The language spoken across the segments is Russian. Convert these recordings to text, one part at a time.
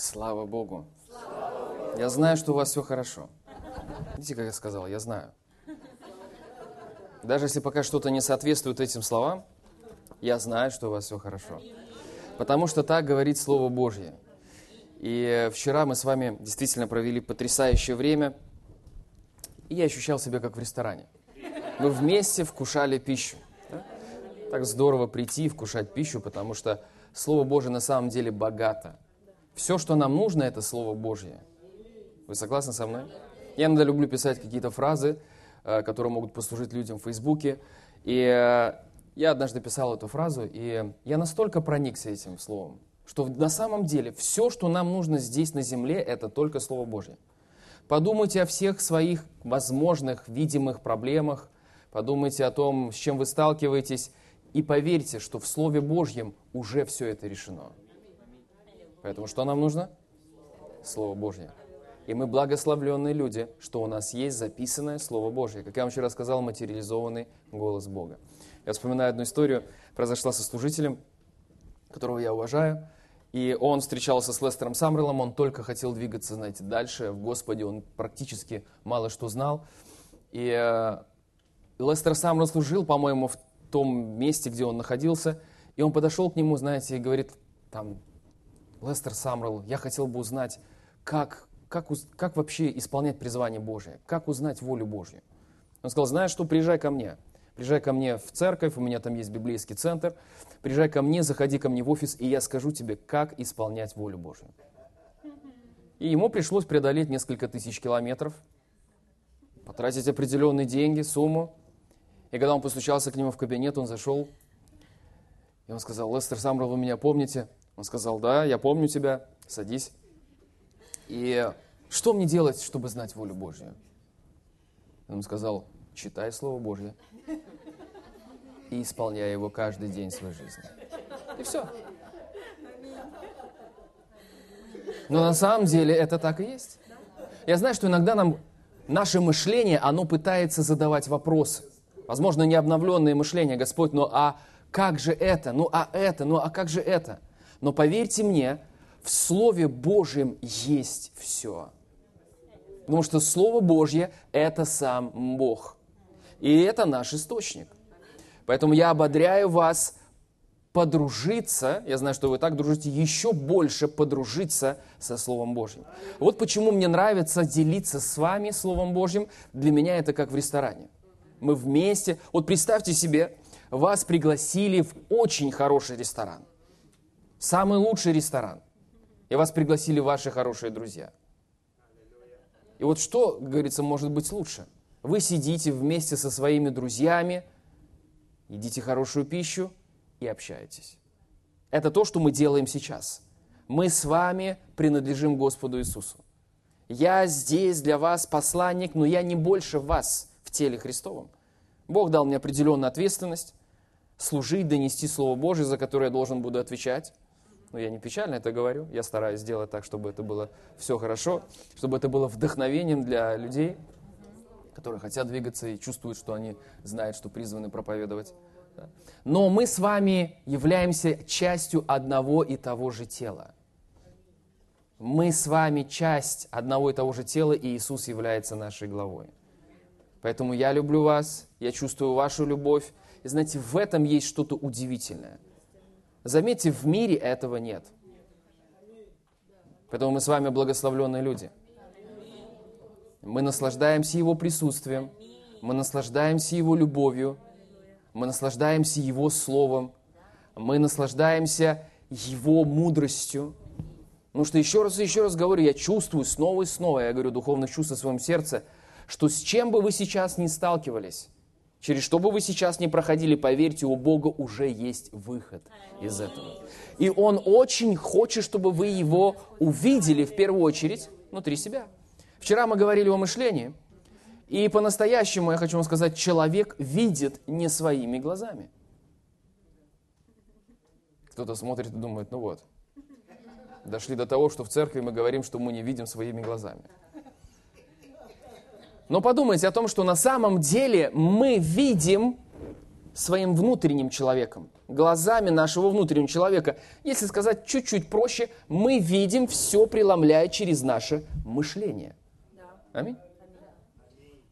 Слава Богу. Я знаю, что у вас все хорошо. Видите, как я сказал, я знаю. Даже если пока что-то не соответствует этим словам, я знаю, что у вас все хорошо. Потому что так говорит Слово Божье. И вчера мы с вами действительно провели потрясающее время, и я ощущал себя как в ресторане. Мы вместе вкушали пищу. Да? Так здорово прийти и вкушать пищу, потому что Слово Божье на самом деле богато. Все, что нам нужно, это Слово Божье. Вы согласны со мной? Я иногда люблю писать какие-то фразы, э, которые могут послужить людям в Фейсбуке. И э, я однажды писал эту фразу, и я настолько проникся этим словом, что на самом деле все, что нам нужно здесь на земле, это только Слово Божье. Подумайте о всех своих возможных, видимых проблемах, подумайте о том, с чем вы сталкиваетесь, и поверьте, что в Слове Божьем уже все это решено. Поэтому что нам нужно? Слово Божье. И мы благословленные люди, что у нас есть записанное Слово Божье. Как я вам вчера сказал, материализованный голос Бога. Я вспоминаю одну историю, произошла со служителем, которого я уважаю. И он встречался с Лестером Самрелом, он только хотел двигаться, знаете, дальше. В Господе он практически мало что знал. И э, Лестер Самрел служил, по-моему, в том месте, где он находился. И он подошел к нему, знаете, и говорит, там, Лестер Самрел, я хотел бы узнать, как, как, как вообще исполнять призвание Божие, как узнать волю Божью. Он сказал, знаешь что, приезжай ко мне. Приезжай ко мне в церковь, у меня там есть библейский центр. Приезжай ко мне, заходи ко мне в офис, и я скажу тебе, как исполнять волю Божью. И ему пришлось преодолеть несколько тысяч километров, потратить определенные деньги, сумму. И когда он постучался к нему в кабинет, он зашел, и он сказал, Лестер Самрал, вы меня помните? Он сказал, да, я помню тебя, садись. И что мне делать, чтобы знать волю Божью? Он сказал, читай Слово Божье и исполняй его каждый день своей жизни. И все. Но на самом деле это так и есть. Я знаю, что иногда нам наше мышление, оно пытается задавать вопросы. Возможно, не обновленное мышление, Господь, но а как же это? Ну а это? Ну а как же это? Но поверьте мне, в Слове Божьем есть все. Потому что Слово Божье – это сам Бог. И это наш источник. Поэтому я ободряю вас подружиться, я знаю, что вы так дружите, еще больше подружиться со Словом Божьим. Вот почему мне нравится делиться с вами Словом Божьим. Для меня это как в ресторане. Мы вместе. Вот представьте себе, вас пригласили в очень хороший ресторан. Самый лучший ресторан. И вас пригласили ваши хорошие друзья. И вот что, говорится, может быть лучше? Вы сидите вместе со своими друзьями, едите хорошую пищу и общаетесь. Это то, что мы делаем сейчас. Мы с вами принадлежим Господу Иисусу. Я здесь для вас посланник, но я не больше вас в теле Христовом. Бог дал мне определенную ответственность служить, донести Слово Божье, за которое я должен буду отвечать. Но я не печально это говорю, я стараюсь сделать так, чтобы это было все хорошо, чтобы это было вдохновением для людей, которые хотят двигаться и чувствуют, что они знают, что призваны проповедовать. Но мы с вами являемся частью одного и того же тела. Мы с вами часть одного и того же тела, и Иисус является нашей главой. Поэтому я люблю вас, я чувствую вашу любовь. И знаете, в этом есть что-то удивительное. Заметьте, в мире этого нет. Поэтому мы с вами благословленные люди. Мы наслаждаемся Его присутствием, мы наслаждаемся Его любовью, мы наслаждаемся Его Словом, мы наслаждаемся Его мудростью. Потому что еще раз и еще раз говорю, я чувствую снова и снова, я говорю духовных чувств в своем сердце, что с чем бы вы сейчас ни сталкивались, через что бы вы сейчас ни проходили, поверьте, у Бога уже есть выход из этого. И Он очень хочет, чтобы вы его увидели в первую очередь внутри себя. Вчера мы говорили о мышлении. И по-настоящему, я хочу вам сказать, человек видит не своими глазами. Кто-то смотрит и думает, ну вот, дошли до того, что в церкви мы говорим, что мы не видим своими глазами. Но подумайте о том, что на самом деле мы видим своим внутренним человеком, глазами нашего внутреннего человека. Если сказать чуть-чуть проще, мы видим все, преломляя через наше мышление. Аминь.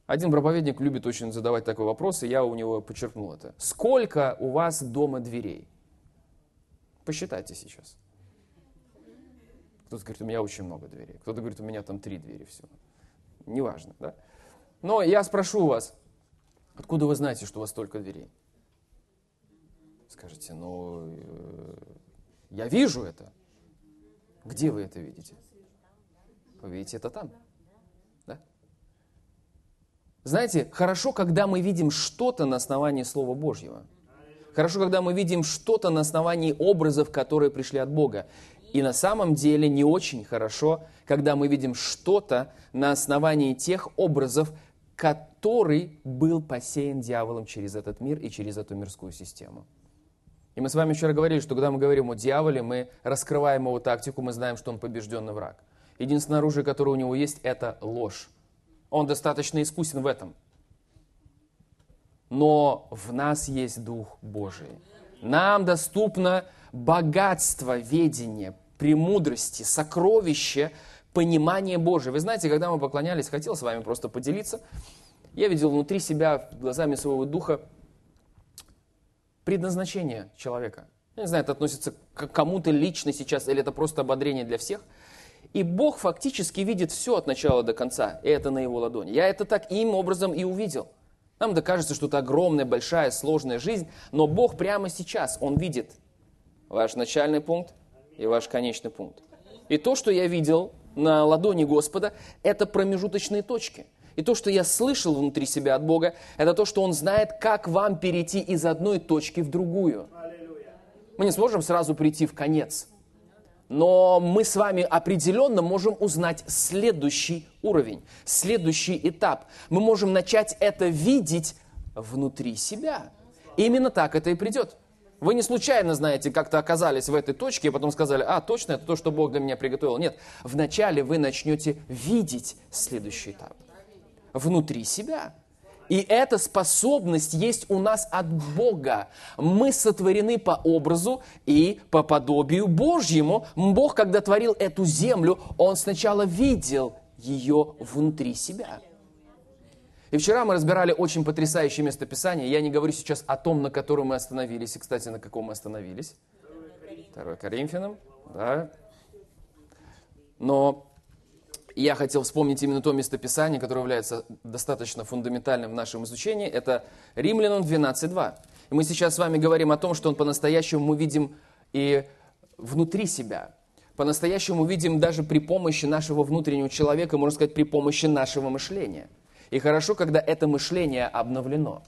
Один проповедник любит очень задавать такой вопрос, и я у него подчеркнул это. Сколько у вас дома дверей? Посчитайте сейчас. Кто-то говорит, у меня очень много дверей. Кто-то говорит, у меня там три двери всего. Неважно, да? Но я спрошу вас, откуда вы знаете, что у вас столько дверей? Скажете, ну, э, я вижу это. Где вы это видите? Вы видите это там. Да? Знаете, хорошо, когда мы видим что-то на основании Слова Божьего. Хорошо, когда мы видим что-то на основании образов, которые пришли от Бога. И на самом деле не очень хорошо, когда мы видим что-то на основании тех образов, который был посеян дьяволом через этот мир и через эту мирскую систему. И мы с вами вчера говорили, что когда мы говорим о дьяволе, мы раскрываем его тактику, мы знаем, что он побежденный враг. Единственное оружие, которое у него есть, это ложь. Он достаточно искусен в этом. Но в нас есть Дух Божий. Нам доступно богатство ведения, премудрости, сокровище, понимание Божие. Вы знаете, когда мы поклонялись, хотел с вами просто поделиться, я видел внутри себя, глазами своего духа, предназначение человека. Я не знаю, это относится к кому-то лично сейчас, или это просто ободрение для всех. И Бог фактически видит все от начала до конца, и это на его ладони. Я это таким образом и увидел. Нам да кажется, что это огромная, большая, сложная жизнь, но Бог прямо сейчас, Он видит ваш начальный пункт и ваш конечный пункт. И то, что я видел на ладони Господа, это промежуточные точки. И то, что я слышал внутри себя от Бога, это то, что Он знает, как вам перейти из одной точки в другую. Мы не сможем сразу прийти в конец, но мы с вами определенно можем узнать следующий уровень, следующий этап. Мы можем начать это видеть внутри себя. И именно так это и придет. Вы не случайно, знаете, как-то оказались в этой точке и потом сказали, а, точно, это то, что Бог для меня приготовил. Нет, вначале вы начнете видеть следующий этап внутри себя. И эта способность есть у нас от Бога. Мы сотворены по образу и по подобию Божьему. Бог, когда творил эту землю, Он сначала видел ее внутри себя. И вчера мы разбирали очень потрясающее местописание. Я не говорю сейчас о том, на котором мы остановились. И, кстати, на каком мы остановились. 2 Коринфянам. Да. Но я хотел вспомнить именно то местописание, которое является достаточно фундаментальным в нашем изучении. Это Римлянам 12.2. И мы сейчас с вами говорим о том, что он по-настоящему мы видим и внутри себя. По-настоящему видим даже при помощи нашего внутреннего человека, можно сказать, при помощи нашего мышления – и хорошо, когда это мышление обновлено.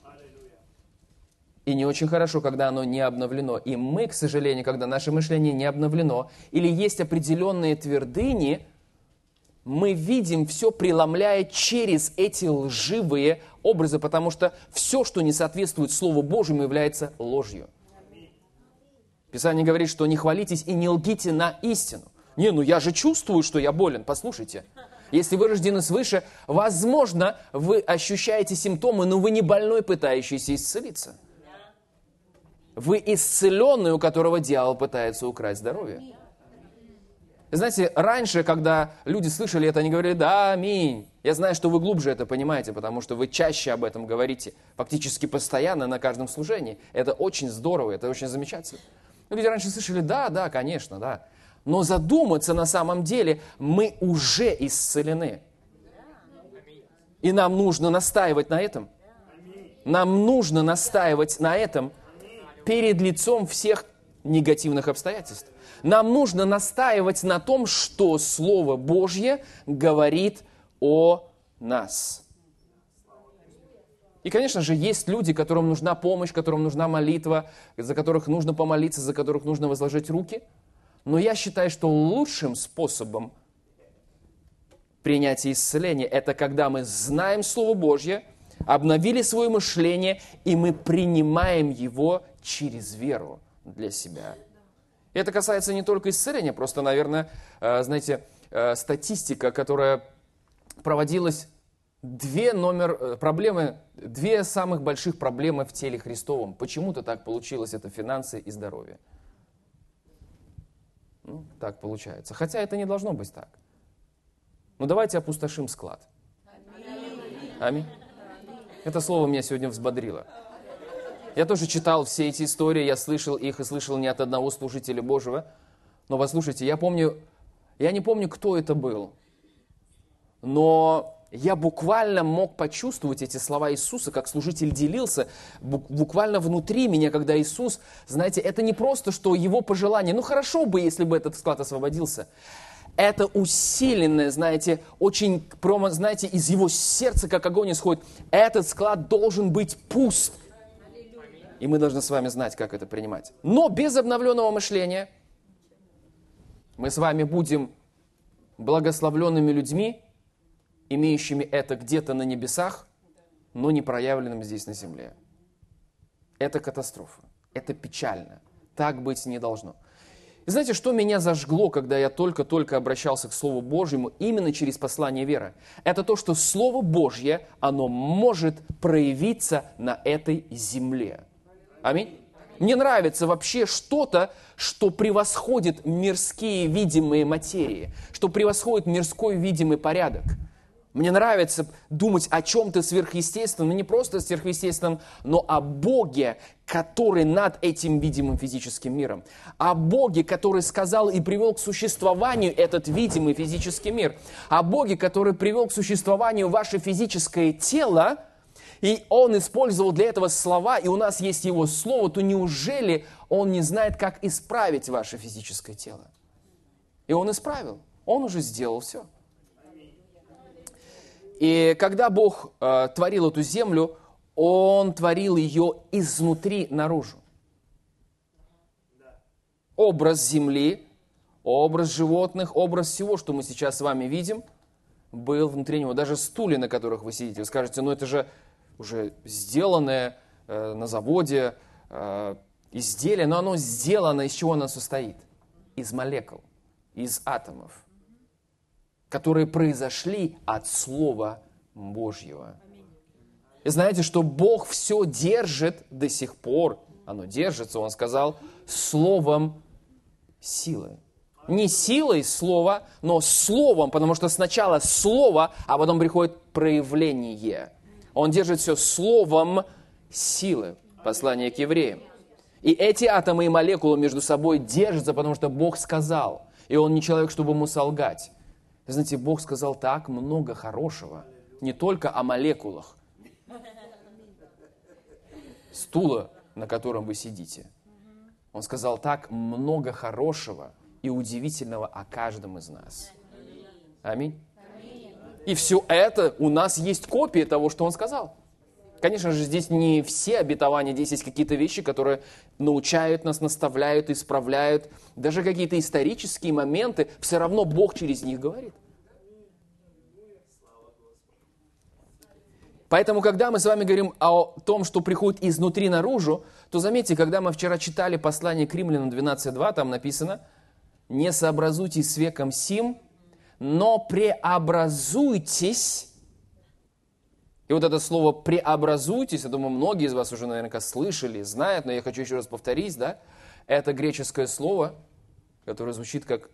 И не очень хорошо, когда оно не обновлено. И мы, к сожалению, когда наше мышление не обновлено, или есть определенные твердыни, мы видим все, преломляя через эти лживые образы, потому что все, что не соответствует Слову Божьему, является ложью. Писание говорит, что не хвалитесь и не лгите на истину. Не, ну я же чувствую, что я болен. Послушайте, если вы рождены свыше, возможно, вы ощущаете симптомы, но вы не больной, пытающийся исцелиться. Вы исцеленный, у которого дьявол пытается украсть здоровье. Знаете, раньше, когда люди слышали это, они говорили, да, аминь. Я знаю, что вы глубже это понимаете, потому что вы чаще об этом говорите, фактически постоянно на каждом служении. Это очень здорово, это очень замечательно. Люди раньше слышали, да, да, конечно, да. Но задуматься на самом деле, мы уже исцелены. И нам нужно настаивать на этом. Нам нужно настаивать на этом перед лицом всех негативных обстоятельств. Нам нужно настаивать на том, что Слово Божье говорит о нас. И, конечно же, есть люди, которым нужна помощь, которым нужна молитва, за которых нужно помолиться, за которых нужно возложить руки – но я считаю, что лучшим способом принятия исцеления – это когда мы знаем Слово Божье, обновили свое мышление, и мы принимаем его через веру для себя. Это касается не только исцеления, просто, наверное, э, знаете, э, статистика, которая проводилась две номер э, проблемы, две самых больших проблемы в теле Христовом. Почему-то так получилось, это финансы и здоровье. Ну, так получается. Хотя это не должно быть так. Ну давайте опустошим склад. Аминь. Это слово меня сегодня взбодрило. Я тоже читал все эти истории, я слышал их и слышал не от одного служителя Божьего. Но послушайте, я помню, я не помню, кто это был, но я буквально мог почувствовать эти слова Иисуса, как служитель делился, буквально внутри меня, когда Иисус, знаете, это не просто, что его пожелание, ну хорошо бы, если бы этот склад освободился, это усиленное, знаете, очень, промо, знаете, из его сердца, как огонь исходит. Этот склад должен быть пуст. И мы должны с вами знать, как это принимать. Но без обновленного мышления мы с вами будем благословленными людьми, имеющими это где-то на небесах, но не проявленным здесь на земле. Это катастрофа. Это печально. Так быть не должно. И знаете, что меня зажгло, когда я только-только обращался к Слову Божьему именно через послание веры? Это то, что Слово Божье, оно может проявиться на этой земле. Аминь. Мне нравится вообще что-то, что превосходит мирские видимые материи, что превосходит мирской видимый порядок – мне нравится думать о чем-то сверхъестественном, но не просто сверхъестественном, но о Боге, который над этим видимым физическим миром. О Боге, который сказал и привел к существованию этот видимый физический мир. О Боге, который привел к существованию ваше физическое тело, и Он использовал для этого слова, и у нас есть Его Слово, то неужели Он не знает, как исправить ваше физическое тело? И Он исправил. Он уже сделал все. И когда Бог э, творил эту землю, Он творил ее изнутри наружу. Образ земли, образ животных, образ всего, что мы сейчас с вами видим, был внутри него. Даже стулья, на которых вы сидите. Вы скажете, ну это же уже сделанное э, на заводе э, изделие, но оно сделано, из чего оно состоит? Из молекул, из атомов которые произошли от Слова Божьего. И знаете, что Бог все держит до сих пор, оно держится, Он сказал, словом силы. Не силой слова, но словом, потому что сначала слово, а потом приходит проявление. Он держит все словом силы. Послание к евреям. И эти атомы и молекулы между собой держатся, потому что Бог сказал. И Он не человек, чтобы ему солгать. Знаете, Бог сказал так много хорошего, не только о молекулах стула, на котором вы сидите. Он сказал так много хорошего и удивительного о каждом из нас. Аминь. И все это у нас есть копия того, что он сказал. Конечно же, здесь не все обетования, здесь есть какие-то вещи, которые научают нас, наставляют, исправляют. Даже какие-то исторические моменты, все равно Бог через них говорит. Поэтому, когда мы с вами говорим о том, что приходит изнутри наружу, то заметьте, когда мы вчера читали послание к римлянам 12.2, там написано, «Не сообразуйтесь с веком сим, но преобразуйтесь». И вот это слово «преобразуйтесь», я думаю, многие из вас уже наверняка слышали, знают, но я хочу еще раз повторить, да, это греческое слово, которое звучит как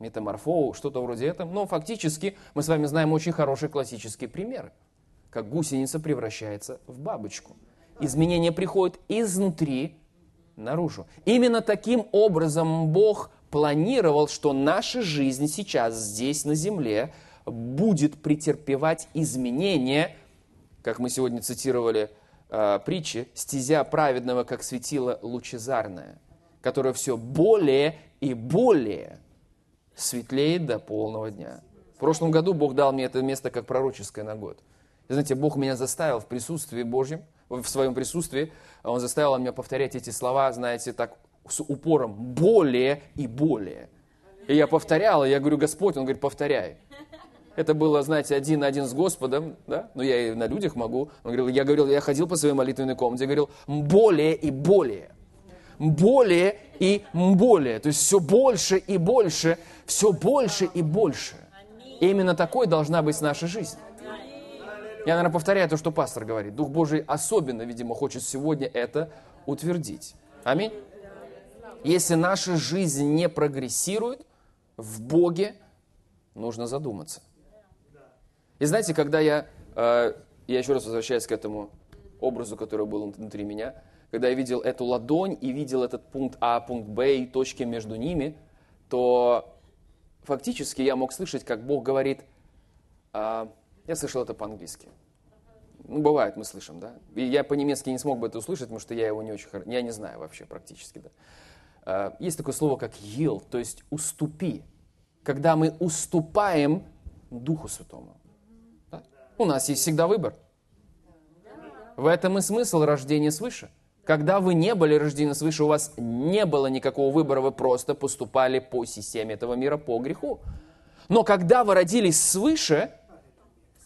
метаморфоу, что-то вроде этого, но фактически мы с вами знаем очень хорошие классические примеры как гусеница превращается в бабочку. Изменения приходят изнутри наружу. Именно таким образом Бог планировал, что наша жизнь сейчас здесь на земле будет претерпевать изменения, как мы сегодня цитировали э, притчи, стезя праведного, как светило лучезарное, которое все более и более светлеет до полного дня. В прошлом году Бог дал мне это место как пророческое на год. И знаете, Бог меня заставил в присутствии Божьем, в своем присутствии, Он заставил меня повторять эти слова, знаете, так с упором более и более. И я повторял, и я говорю, Господь, Он говорит, повторяй. Это было, знаете, один на один с Господом, да? Но я и на людях могу. Он говорил, я говорил, я ходил по своей молитвенной комнате, я говорил, более и более. Более и более. То есть все больше и больше, все больше и больше. И именно такой должна быть наша жизнь. Я, наверное, повторяю то, что пастор говорит. Дух Божий особенно, видимо, хочет сегодня это утвердить. Аминь. Если наша жизнь не прогрессирует в Боге, нужно задуматься. И знаете, когда я, э, я еще раз возвращаюсь к этому образу, который был внутри меня, когда я видел эту ладонь и видел этот пункт А, пункт Б и точки между ними, то фактически я мог слышать, как Бог говорит, а, я слышал это по-английски. Ну, бывает, мы слышим, да. И я по-немецки не смог бы это услышать, потому что я его не очень хорошо, я не знаю вообще практически, да. А, есть такое слово, как yield, то есть уступи. Когда мы уступаем Духу Святому. У нас есть всегда выбор. В этом и смысл рождения свыше. Когда вы не были рождены свыше, у вас не было никакого выбора, вы просто поступали по системе этого мира, по греху. Но когда вы родились свыше,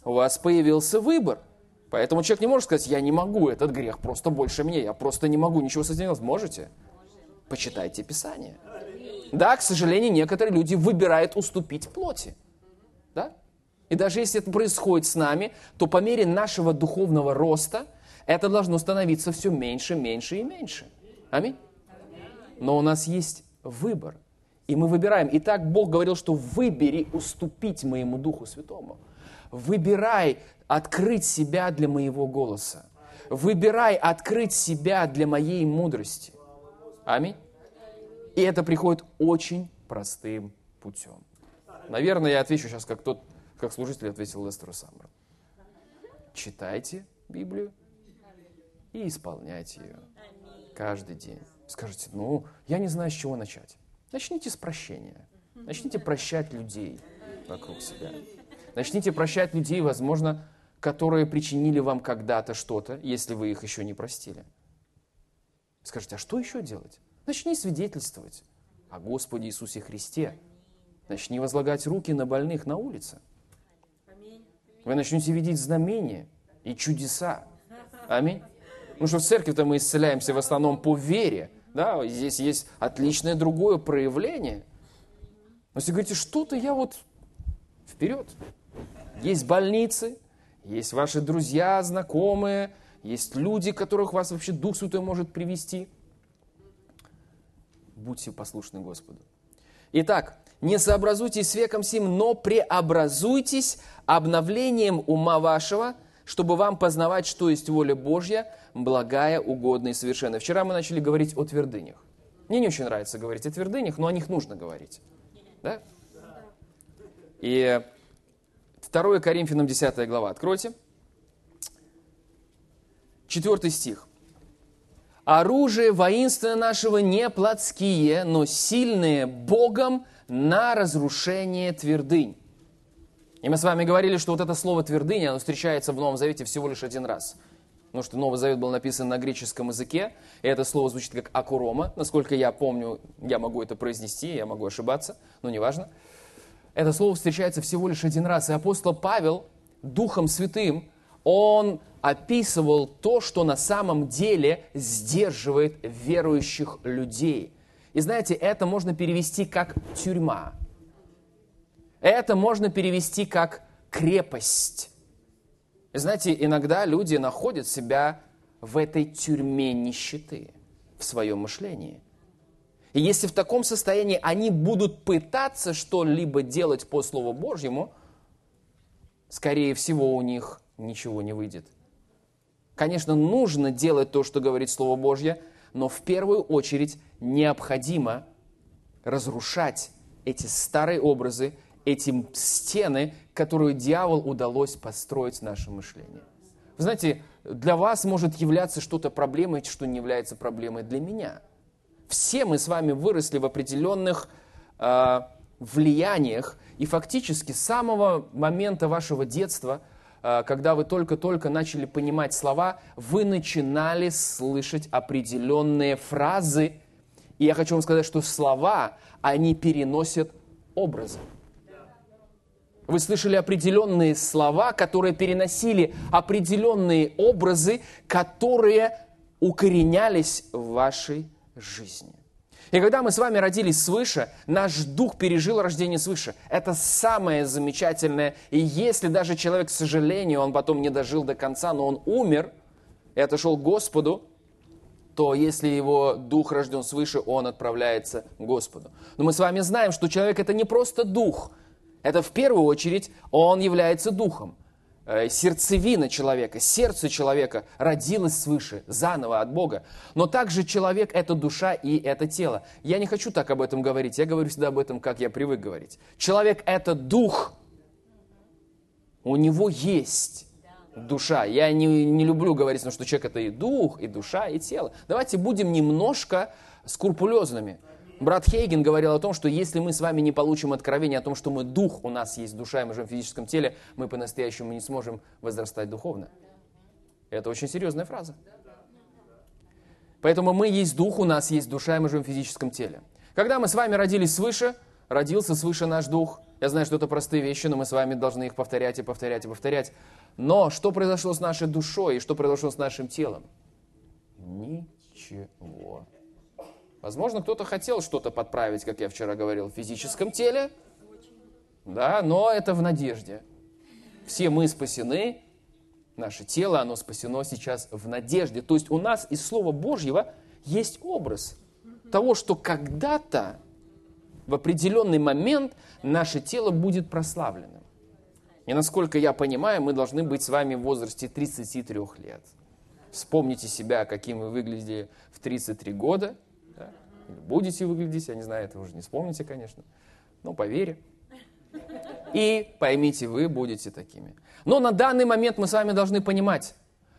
у вас появился выбор. Поэтому человек не может сказать, я не могу, этот грех просто больше мне, я просто не могу ничего с этим делать. Можете? Почитайте Писание. Да, к сожалению, некоторые люди выбирают уступить плоти. Да? И даже если это происходит с нами, то по мере нашего духовного роста – это должно становиться все меньше, меньше и меньше. Аминь. Но у нас есть выбор. И мы выбираем. И так Бог говорил, что выбери уступить моему Духу Святому. Выбирай открыть себя для моего голоса. Выбирай открыть себя для моей мудрости. Аминь. И это приходит очень простым путем. Наверное, я отвечу сейчас, как тот, как служитель ответил Лестеру Самбру. Читайте Библию, и исполняйте ее каждый день. Скажите, ну, я не знаю, с чего начать. Начните с прощения. Начните прощать людей вокруг себя. Начните прощать людей, возможно, которые причинили вам когда-то что-то, если вы их еще не простили. Скажите, а что еще делать? Начни свидетельствовать о Господе Иисусе Христе. Начни возлагать руки на больных на улице. Вы начнете видеть знамения и чудеса. Аминь. Потому что в церкви-то мы исцеляемся в основном по вере. Да? Здесь есть отличное другое проявление. Но если говорите, что-то я вот вперед. Есть больницы, есть ваши друзья, знакомые, есть люди, которых вас вообще Дух Святой может привести. Будьте послушны Господу. Итак, не сообразуйтесь с веком сим, но преобразуйтесь обновлением ума вашего – чтобы вам познавать, что есть воля Божья, благая, угодная и совершенная. Вчера мы начали говорить о твердынях. Мне не очень нравится говорить о твердынях, но о них нужно говорить. Да? И 2 Коринфянам 10 глава, откройте. 4 стих. «Оружие воинства нашего не плотские, но сильные Богом на разрушение твердынь». И мы с вами говорили, что вот это слово «твердыня», оно встречается в Новом Завете всего лишь один раз. Потому что Новый Завет был написан на греческом языке, и это слово звучит как «акурома». Насколько я помню, я могу это произнести, я могу ошибаться, но неважно. Это слово встречается всего лишь один раз. И апостол Павел Духом Святым, он описывал то, что на самом деле сдерживает верующих людей. И знаете, это можно перевести как тюрьма. Это можно перевести как крепость. И знаете, иногда люди находят себя в этой тюрьме нищеты в своем мышлении. И если в таком состоянии они будут пытаться что-либо делать по Слову Божьему, скорее всего, у них ничего не выйдет. Конечно, нужно делать то, что говорит Слово Божье, но в первую очередь необходимо разрушать эти старые образы эти стены, которые дьявол удалось построить в нашем мышлении. Вы знаете, для вас может являться что-то проблемой, что не является проблемой для меня. Все мы с вами выросли в определенных э, влияниях, и фактически с самого момента вашего детства, когда вы только-только начали понимать слова, вы начинали слышать определенные фразы. И я хочу вам сказать, что слова, они переносят образы. Вы слышали определенные слова, которые переносили определенные образы, которые укоренялись в вашей жизни. И когда мы с вами родились свыше, наш дух пережил рождение свыше. Это самое замечательное. И если даже человек, к сожалению, он потом не дожил до конца, но он умер и отошел к Господу, то если его дух рожден свыше, он отправляется к Господу. Но мы с вами знаем, что человек это не просто дух. Это в первую очередь он является духом. Э, сердцевина человека, сердце человека родилось свыше, заново от Бога. Но также человек – это душа и это тело. Я не хочу так об этом говорить, я говорю всегда об этом, как я привык говорить. Человек – это дух, у него есть душа. Я не, не люблю говорить, что человек – это и дух, и душа, и тело. Давайте будем немножко скрупулезными – Брат Хейген говорил о том, что если мы с вами не получим откровение о том, что мы дух, у нас есть душа, и мы живем в физическом теле, мы по-настоящему не сможем возрастать духовно. Это очень серьезная фраза. Поэтому мы есть дух, у нас есть душа, и мы живем в физическом теле. Когда мы с вами родились свыше, родился свыше наш дух. Я знаю, что это простые вещи, но мы с вами должны их повторять и повторять и повторять. Но что произошло с нашей душой и что произошло с нашим телом? Ничего. Возможно, кто-то хотел что-то подправить, как я вчера говорил, в физическом теле, да, но это в надежде. Все мы спасены, наше тело, оно спасено сейчас в надежде. То есть у нас из Слова Божьего есть образ того, что когда-то, в определенный момент, наше тело будет прославленным. И насколько я понимаю, мы должны быть с вами в возрасте 33 лет. Вспомните себя, каким вы выглядели в 33 года – или будете выглядеть, я не знаю, это уже не вспомните, конечно, но по вере. И поймите, вы будете такими. Но на данный момент мы с вами должны понимать,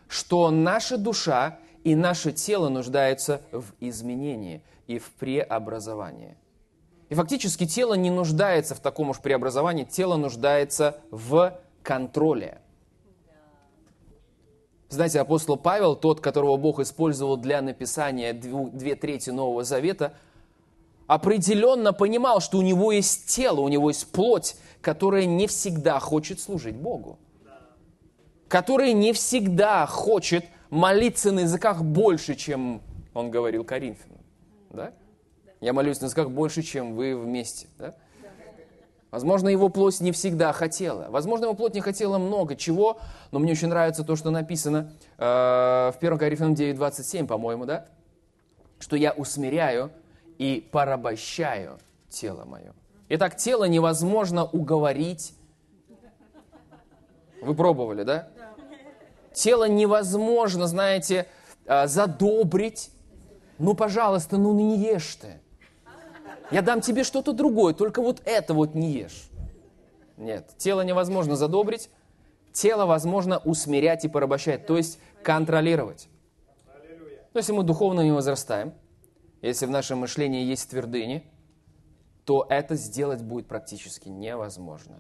что наша душа и наше тело нуждаются в изменении и в преобразовании. И фактически тело не нуждается в таком уж преобразовании, тело нуждается в контроле. Знаете, апостол Павел, тот, которого Бог использовал для написания две трети Нового Завета, определенно понимал, что у него есть тело, у него есть плоть, которая не всегда хочет служить Богу. Которая не всегда хочет молиться на языках больше, чем он говорил Коринфянам. Да? Я молюсь на языках больше, чем вы вместе. Да? Возможно, его плоть не всегда хотела. Возможно, его плоть не хотела много чего, но мне очень нравится то, что написано э, в 1 Коринфянам 9.27, по-моему, да? Что я усмиряю и порабощаю тело мое. Итак, тело невозможно уговорить. Вы пробовали, да? Тело невозможно, знаете, э, задобрить. Ну, пожалуйста, ну не ешь ты. Я дам тебе что-то другое, только вот это вот не ешь. Нет, тело невозможно задобрить, тело возможно усмирять и порабощать, то есть контролировать. Но если мы духовно не возрастаем, если в нашем мышлении есть твердыни, то это сделать будет практически невозможно.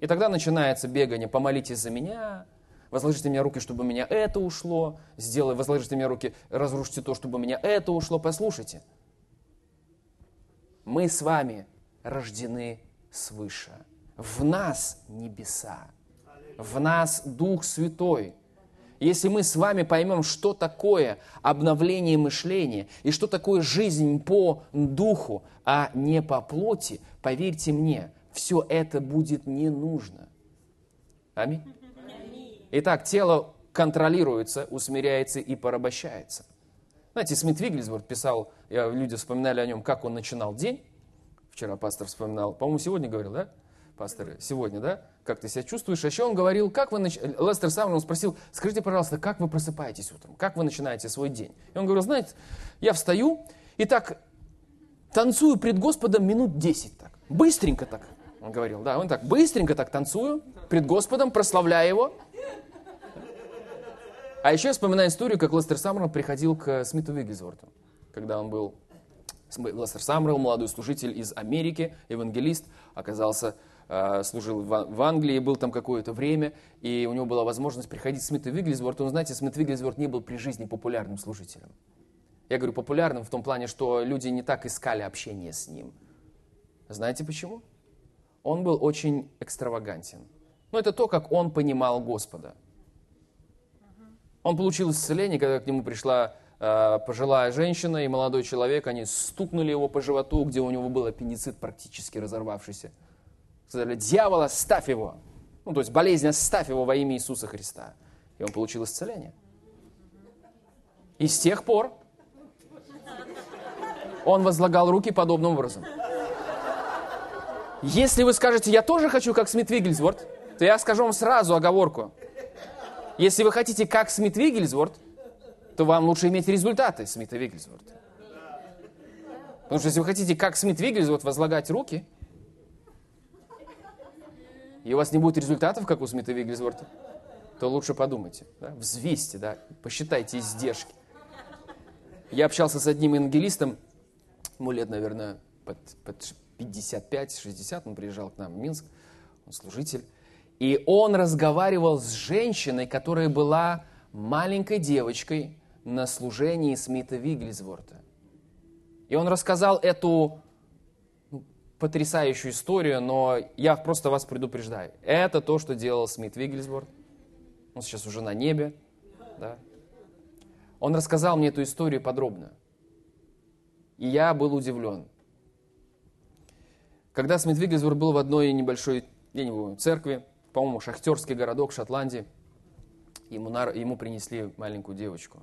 И тогда начинается бегание, помолитесь за меня, возложите мне руки, чтобы у меня это ушло, сделай, возложите мне руки, разрушите то, чтобы у меня это ушло. Послушайте, мы с вами рождены свыше. В нас небеса, в нас Дух Святой. Если мы с вами поймем, что такое обновление мышления и что такое жизнь по духу, а не по плоти, поверьте мне, все это будет не нужно. Аминь. Итак, тело контролируется, усмиряется и порабощается. Знаете, Смит Вигглисворт писал, люди вспоминали о нем, как он начинал день. Вчера пастор вспоминал, по-моему, сегодня говорил, да? Пастор, сегодня, да? Как ты себя чувствуешь? А еще он говорил, как вы... Нач... Лестер сам он спросил, скажите, пожалуйста, как вы просыпаетесь утром? Как вы начинаете свой день? И он говорил, знаете, я встаю и так танцую пред Господом минут 10 так. Быстренько так. Он говорил, да, он так, быстренько так танцую пред Господом, прославляя Его. А еще я вспоминаю историю, как Лестер Саммерл приходил к Смиту Виггельсворту, когда он был... Лестер Саммерл, молодой служитель из Америки, евангелист, оказался э, служил в Англии, был там какое-то время, и у него была возможность приходить к Смиту Виггельсворту. Но знаете, Смит Виггельсворт не был при жизни популярным служителем. Я говорю популярным в том плане, что люди не так искали общение с ним. Знаете почему? Он был очень экстравагантен. Но это то, как он понимал Господа. Он получил исцеление, когда к нему пришла пожилая женщина и молодой человек, они стукнули его по животу, где у него был аппендицит практически разорвавшийся. Сказали, дьявол, оставь его. Ну, то есть болезнь, оставь его во имя Иисуса Христа. И он получил исцеление. И с тех пор он возлагал руки подобным образом. Если вы скажете, я тоже хочу, как Смит Вигельсворт, то я скажу вам сразу оговорку. Если вы хотите, как Смит Вигельсворт, то вам лучше иметь результаты Смита Вигельсворта. Потому что если вы хотите, как Смит Вигельсворт, возлагать руки, и у вас не будет результатов, как у Смита Вигельсворта, то лучше подумайте, да? взвесьте, да? посчитайте издержки. Я общался с одним евангелистом, ему лет, наверное, под, под 55-60, он приезжал к нам в Минск, он служитель. И он разговаривал с женщиной, которая была маленькой девочкой на служении Смита Вигельсворта. И он рассказал эту ну, потрясающую историю, но я просто вас предупреждаю. Это то, что делал Смит Вигельсворт. Он сейчас уже на небе. Да? Он рассказал мне эту историю подробно. И я был удивлен. Когда Смит Вигельсворт был в одной небольшой, я не помню, церкви, по-моему, шахтерский городок Шотландии, ему, на, ему принесли маленькую девочку.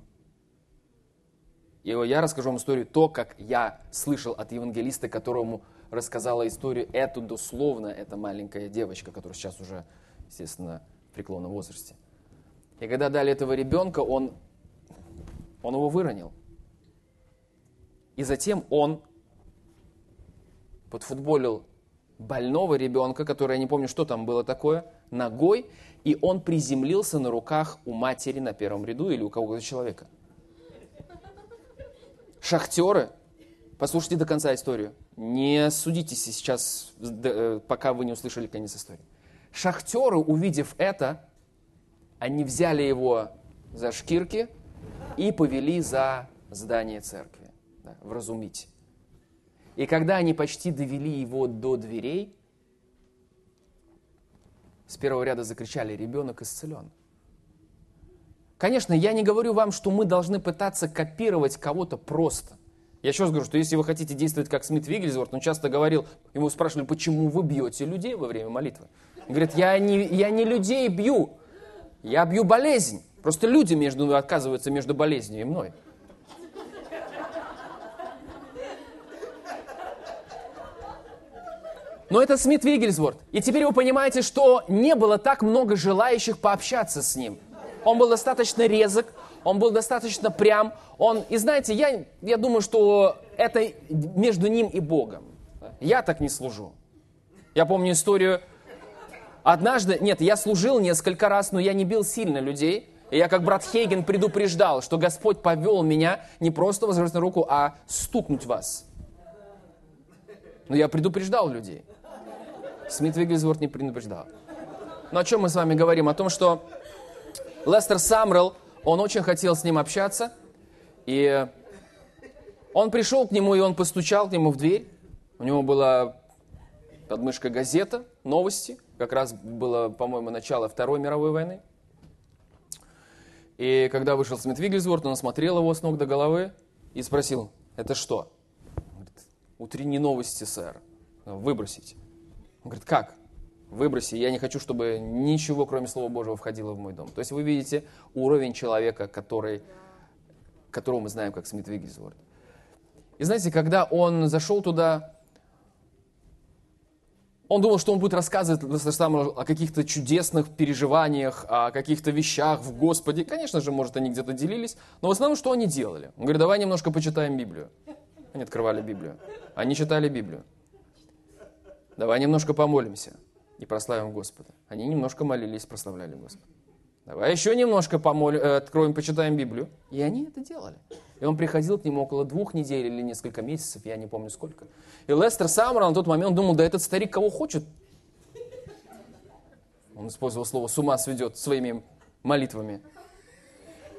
И я расскажу вам историю, то, как я слышал от евангелиста, которому рассказала историю эту дословно, эта маленькая девочка, которая сейчас уже, естественно, в преклонном возрасте. И когда дали этого ребенка, он, он его выронил. И затем он подфутболил больного ребенка, который, я не помню, что там было такое, ногой, и он приземлился на руках у матери на первом ряду или у кого-то человека. Шахтеры, послушайте до конца историю, не судитесь сейчас, э, пока вы не услышали конец истории. Шахтеры, увидев это, они взяли его за шкирки и повели за здание церкви, да, вразумить. И когда они почти довели его до дверей, с первого ряда закричали, ребенок исцелен. Конечно, я не говорю вам, что мы должны пытаться копировать кого-то просто. Я еще раз говорю, что если вы хотите действовать как Смит Вигельсворт, он часто говорил, ему спрашивали, почему вы бьете людей во время молитвы. Он говорит, я не, я не людей бью, я бью болезнь. Просто люди между, отказываются между болезнью и мной. Но это Смит Вигельсворт. И теперь вы понимаете, что не было так много желающих пообщаться с ним. Он был достаточно резок, он был достаточно прям. Он, и знаете, я, я думаю, что это между ним и Богом. Я так не служу. Я помню историю. Однажды, нет, я служил несколько раз, но я не бил сильно людей. И я, как брат Хейген, предупреждал, что Господь повел меня не просто возложить на руку, а стукнуть вас. Но я предупреждал людей. Смит Вигельсворт не предупреждал. Но о чем мы с вами говорим? О том, что Лестер Самрел, он очень хотел с ним общаться, и он пришел к нему, и он постучал к нему в дверь. У него была под мышкой газета, новости. Как раз было, по-моему, начало Второй мировой войны. И когда вышел Смит Вигельсворт, он осмотрел его с ног до головы и спросил, это что? говорит, утренние новости, сэр. Выбросить. Он говорит, как? Выброси, я не хочу, чтобы ничего, кроме Слова Божьего, входило в мой дом. То есть вы видите уровень человека, который, которого мы знаем как Смит Вигельсворт. И знаете, когда он зашел туда, он думал, что он будет рассказывать о каких-то чудесных переживаниях, о каких-то вещах в Господе. Конечно же, может, они где-то делились, но в основном, что они делали? Он говорит, давай немножко почитаем Библию. Они открывали Библию. Они читали Библию давай немножко помолимся и прославим Господа. Они немножко молились, прославляли Господа. Давай еще немножко помолим, э, откроем, почитаем Библию. И они это делали. И он приходил к нему около двух недель или несколько месяцев, я не помню сколько. И Лестер Саммер на тот момент думал, да этот старик кого хочет. Он использовал слово «с ума сведет» своими молитвами.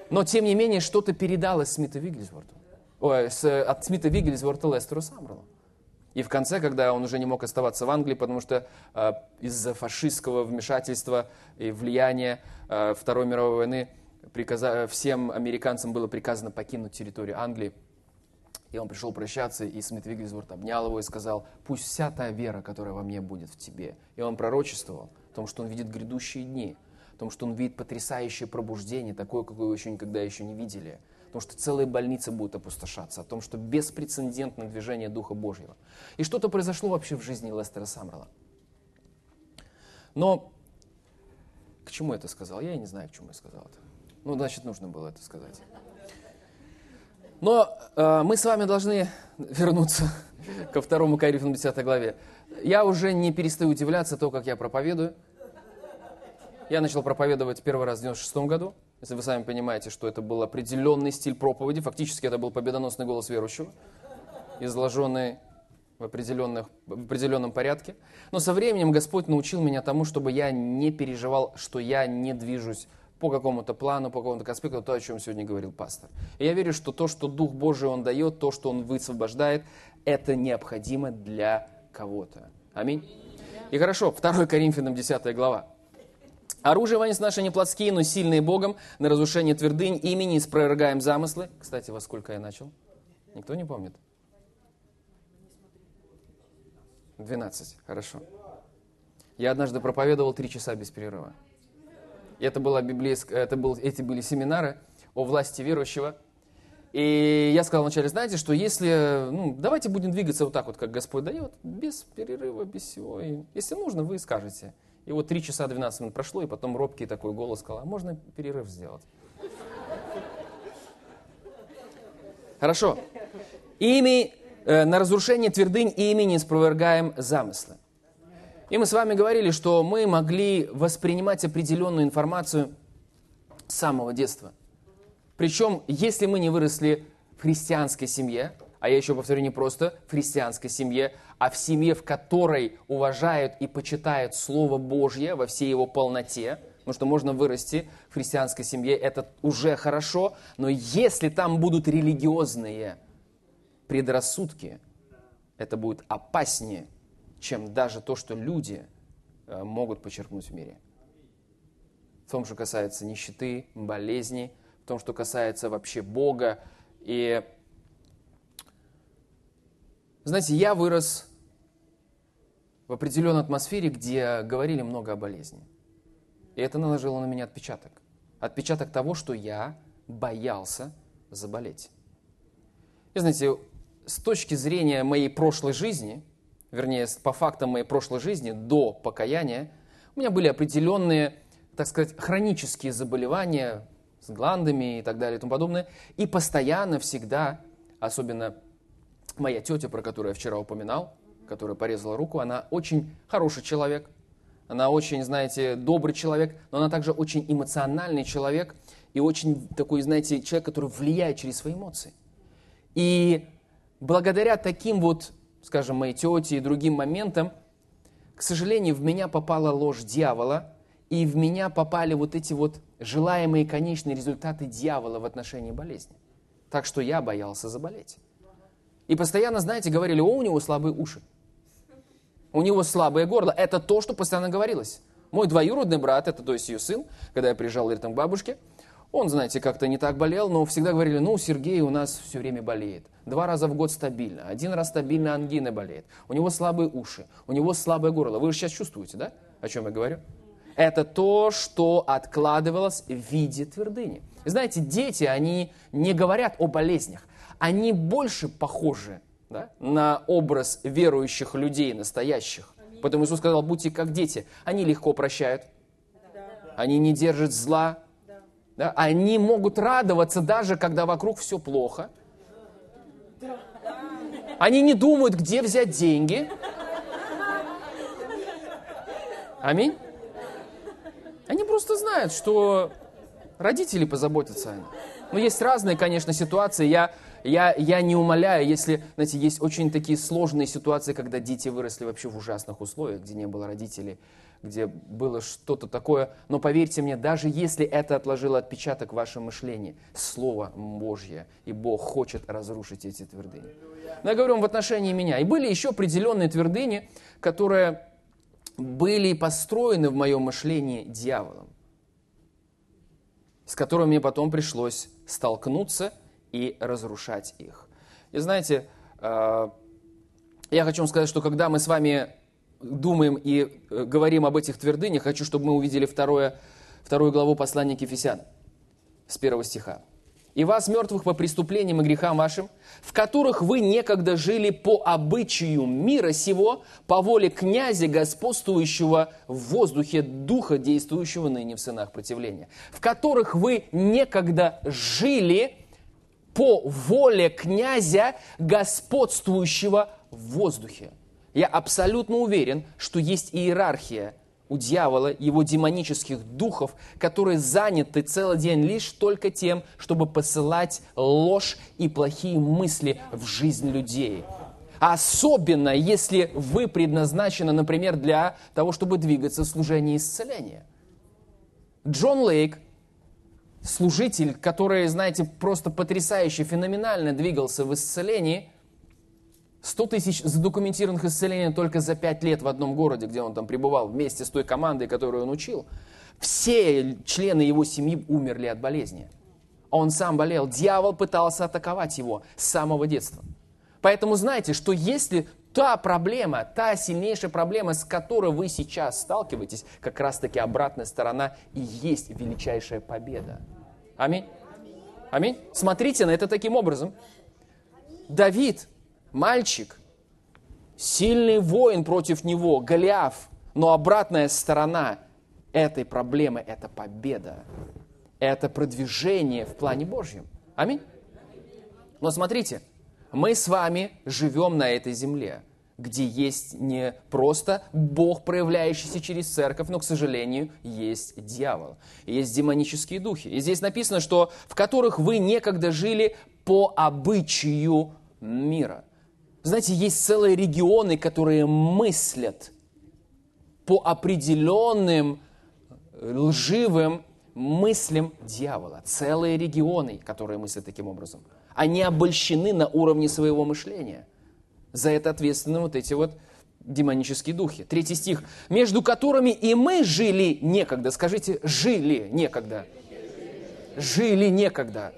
Но, тем не менее, что-то передалось Смита Вигельсворту. Ой, с, от Смита Вигельсворта Лестеру Саммерлу. И в конце, когда он уже не мог оставаться в Англии, потому что э, из-за фашистского вмешательства и влияния э, Второй мировой войны приказа... всем американцам было приказано покинуть территорию Англии. И он пришел прощаться, и Смит Виггельсворт обнял его и сказал, пусть вся та вера, которая во мне будет в тебе. И он пророчествовал о том, что он видит грядущие дни, о том, что он видит потрясающее пробуждение, такое, какое вы еще никогда еще не видели, о том, что целые больницы будут опустошаться, о том, что беспрецедентное движение Духа Божьего. И что-то произошло вообще в жизни Лестера Самрала. Но к чему это сказал? Я и не знаю, к чему я сказал это. Ну, значит, нужно было это сказать. Но э, мы с вами должны вернуться ко второму Коринфянам 10 главе. Я уже не перестаю удивляться то, как я проповедую. Я начал проповедовать первый раз в 96 году. Если вы сами понимаете, что это был определенный стиль проповеди, фактически это был победоносный голос верующего, изложенный в, определенных, в определенном порядке. Но со временем Господь научил меня тому, чтобы я не переживал, что я не движусь по какому-то плану, по какому-то аспекту, то, о чем сегодня говорил пастор. И я верю, что то, что Дух Божий Он дает, то, что Он высвобождает, это необходимо для кого-то. Аминь. И хорошо, 2 Коринфянам 10 глава. Оружие воинств наши не плотские, но сильные Богом, на разрушение твердынь, имени спровергаем замыслы. Кстати, во сколько я начал? Никто не помнит? 12, хорошо. Я однажды проповедовал три часа без перерыва. Это, была библейская, это был, эти были семинары о власти верующего. И я сказал вначале, знаете, что если, ну, давайте будем двигаться вот так вот, как Господь дает, без перерыва, без всего. И если нужно, вы скажете. И вот 3 часа 12 минут прошло, и потом робкий такой голос сказал, а можно перерыв сделать? Хорошо. Ими э, на разрушение твердынь и имени спровергаем замыслы. И мы с вами говорили, что мы могли воспринимать определенную информацию с самого детства. Причем, если мы не выросли в христианской семье, а я еще повторю, не просто в христианской семье, а в семье, в которой уважают и почитают Слово Божье во всей его полноте, потому что можно вырасти в христианской семье, это уже хорошо, но если там будут религиозные предрассудки, это будет опаснее, чем даже то, что люди э, могут подчеркнуть в мире. В том, что касается нищеты, болезней, в том, что касается вообще Бога. И, знаете, я вырос в определенной атмосфере, где говорили много о болезни. И это наложило на меня отпечаток. Отпечаток того, что я боялся заболеть. И знаете, с точки зрения моей прошлой жизни – вернее, по фактам моей прошлой жизни, до покаяния, у меня были определенные, так сказать, хронические заболевания с гландами и так далее и тому подобное. И постоянно, всегда, особенно моя тетя, про которую я вчера упоминал, которая порезала руку, она очень хороший человек, она очень, знаете, добрый человек, но она также очень эмоциональный человек и очень такой, знаете, человек, который влияет через свои эмоции. И благодаря таким вот скажем, моей тете и другим моментам, к сожалению, в меня попала ложь дьявола, и в меня попали вот эти вот желаемые конечные результаты дьявола в отношении болезни. Так что я боялся заболеть. И постоянно, знаете, говорили, о, у него слабые уши. У него слабое горло. Это то, что постоянно говорилось. Мой двоюродный брат, это то есть ее сын, когда я приезжал летом к бабушке, он, знаете, как-то не так болел, но всегда говорили, ну, Сергей у нас все время болеет. Два раза в год стабильно. Один раз стабильно ангина болеет. У него слабые уши, у него слабое горло. Вы же сейчас чувствуете, да, о чем я говорю? Это то, что откладывалось в виде твердыни. Знаете, дети, они не говорят о болезнях. Они больше похожи да, на образ верующих людей настоящих. Поэтому Иисус сказал, будьте как дети. Они легко прощают. Они не держат зла да, они могут радоваться даже, когда вокруг все плохо. Они не думают, где взять деньги. Аминь. Они просто знают, что родители позаботятся о них. Но есть разные, конечно, ситуации. Я, я, я не умоляю, если, знаете, есть очень такие сложные ситуации, когда дети выросли вообще в ужасных условиях, где не было родителей где было что-то такое. Но поверьте мне, даже если это отложило отпечаток в вашем мышлении, Слово Божье, и Бог хочет разрушить эти твердыни. Но я говорю вам в отношении меня. И были еще определенные твердыни, которые были построены в моем мышлении дьяволом. с которыми мне потом пришлось столкнуться и разрушать их. И знаете, э, я хочу вам сказать, что когда мы с вами думаем и э, говорим об этих твердынях, хочу, чтобы мы увидели второе, вторую главу послания к Ефесянам с первого стиха и вас, мертвых по преступлениям и грехам вашим, в которых вы некогда жили по обычаю мира сего, по воле князя, господствующего в воздухе, духа, действующего ныне в сынах противления, в которых вы некогда жили по воле князя, господствующего в воздухе. Я абсолютно уверен, что есть иерархия у дьявола, его демонических духов, которые заняты целый день лишь только тем, чтобы посылать ложь и плохие мысли в жизнь людей. Особенно, если вы предназначены, например, для того, чтобы двигаться в служении исцеления. Джон Лейк, служитель, который, знаете, просто потрясающе, феноменально двигался в исцелении – 100 тысяч задокументированных исцелений только за 5 лет в одном городе, где он там пребывал, вместе с той командой, которую он учил. Все члены его семьи умерли от болезни. Он сам болел. Дьявол пытался атаковать его с самого детства. Поэтому знайте, что если та проблема, та сильнейшая проблема, с которой вы сейчас сталкиваетесь, как раз-таки обратная сторона и есть величайшая победа. Аминь. Аминь. Смотрите на это таким образом. Давид мальчик, сильный воин против него, Голиаф. Но обратная сторона этой проблемы – это победа. Это продвижение в плане Божьем. Аминь. Но смотрите, мы с вами живем на этой земле, где есть не просто Бог, проявляющийся через церковь, но, к сожалению, есть дьявол, есть демонические духи. И здесь написано, что в которых вы некогда жили по обычаю мира – знаете, есть целые регионы, которые мыслят по определенным лживым мыслям дьявола. Целые регионы, которые мыслят таким образом. Они обольщены на уровне своего мышления. За это ответственны вот эти вот демонические духи. Третий стих. «Между которыми и мы жили некогда». Скажите, жили некогда. Жили некогда.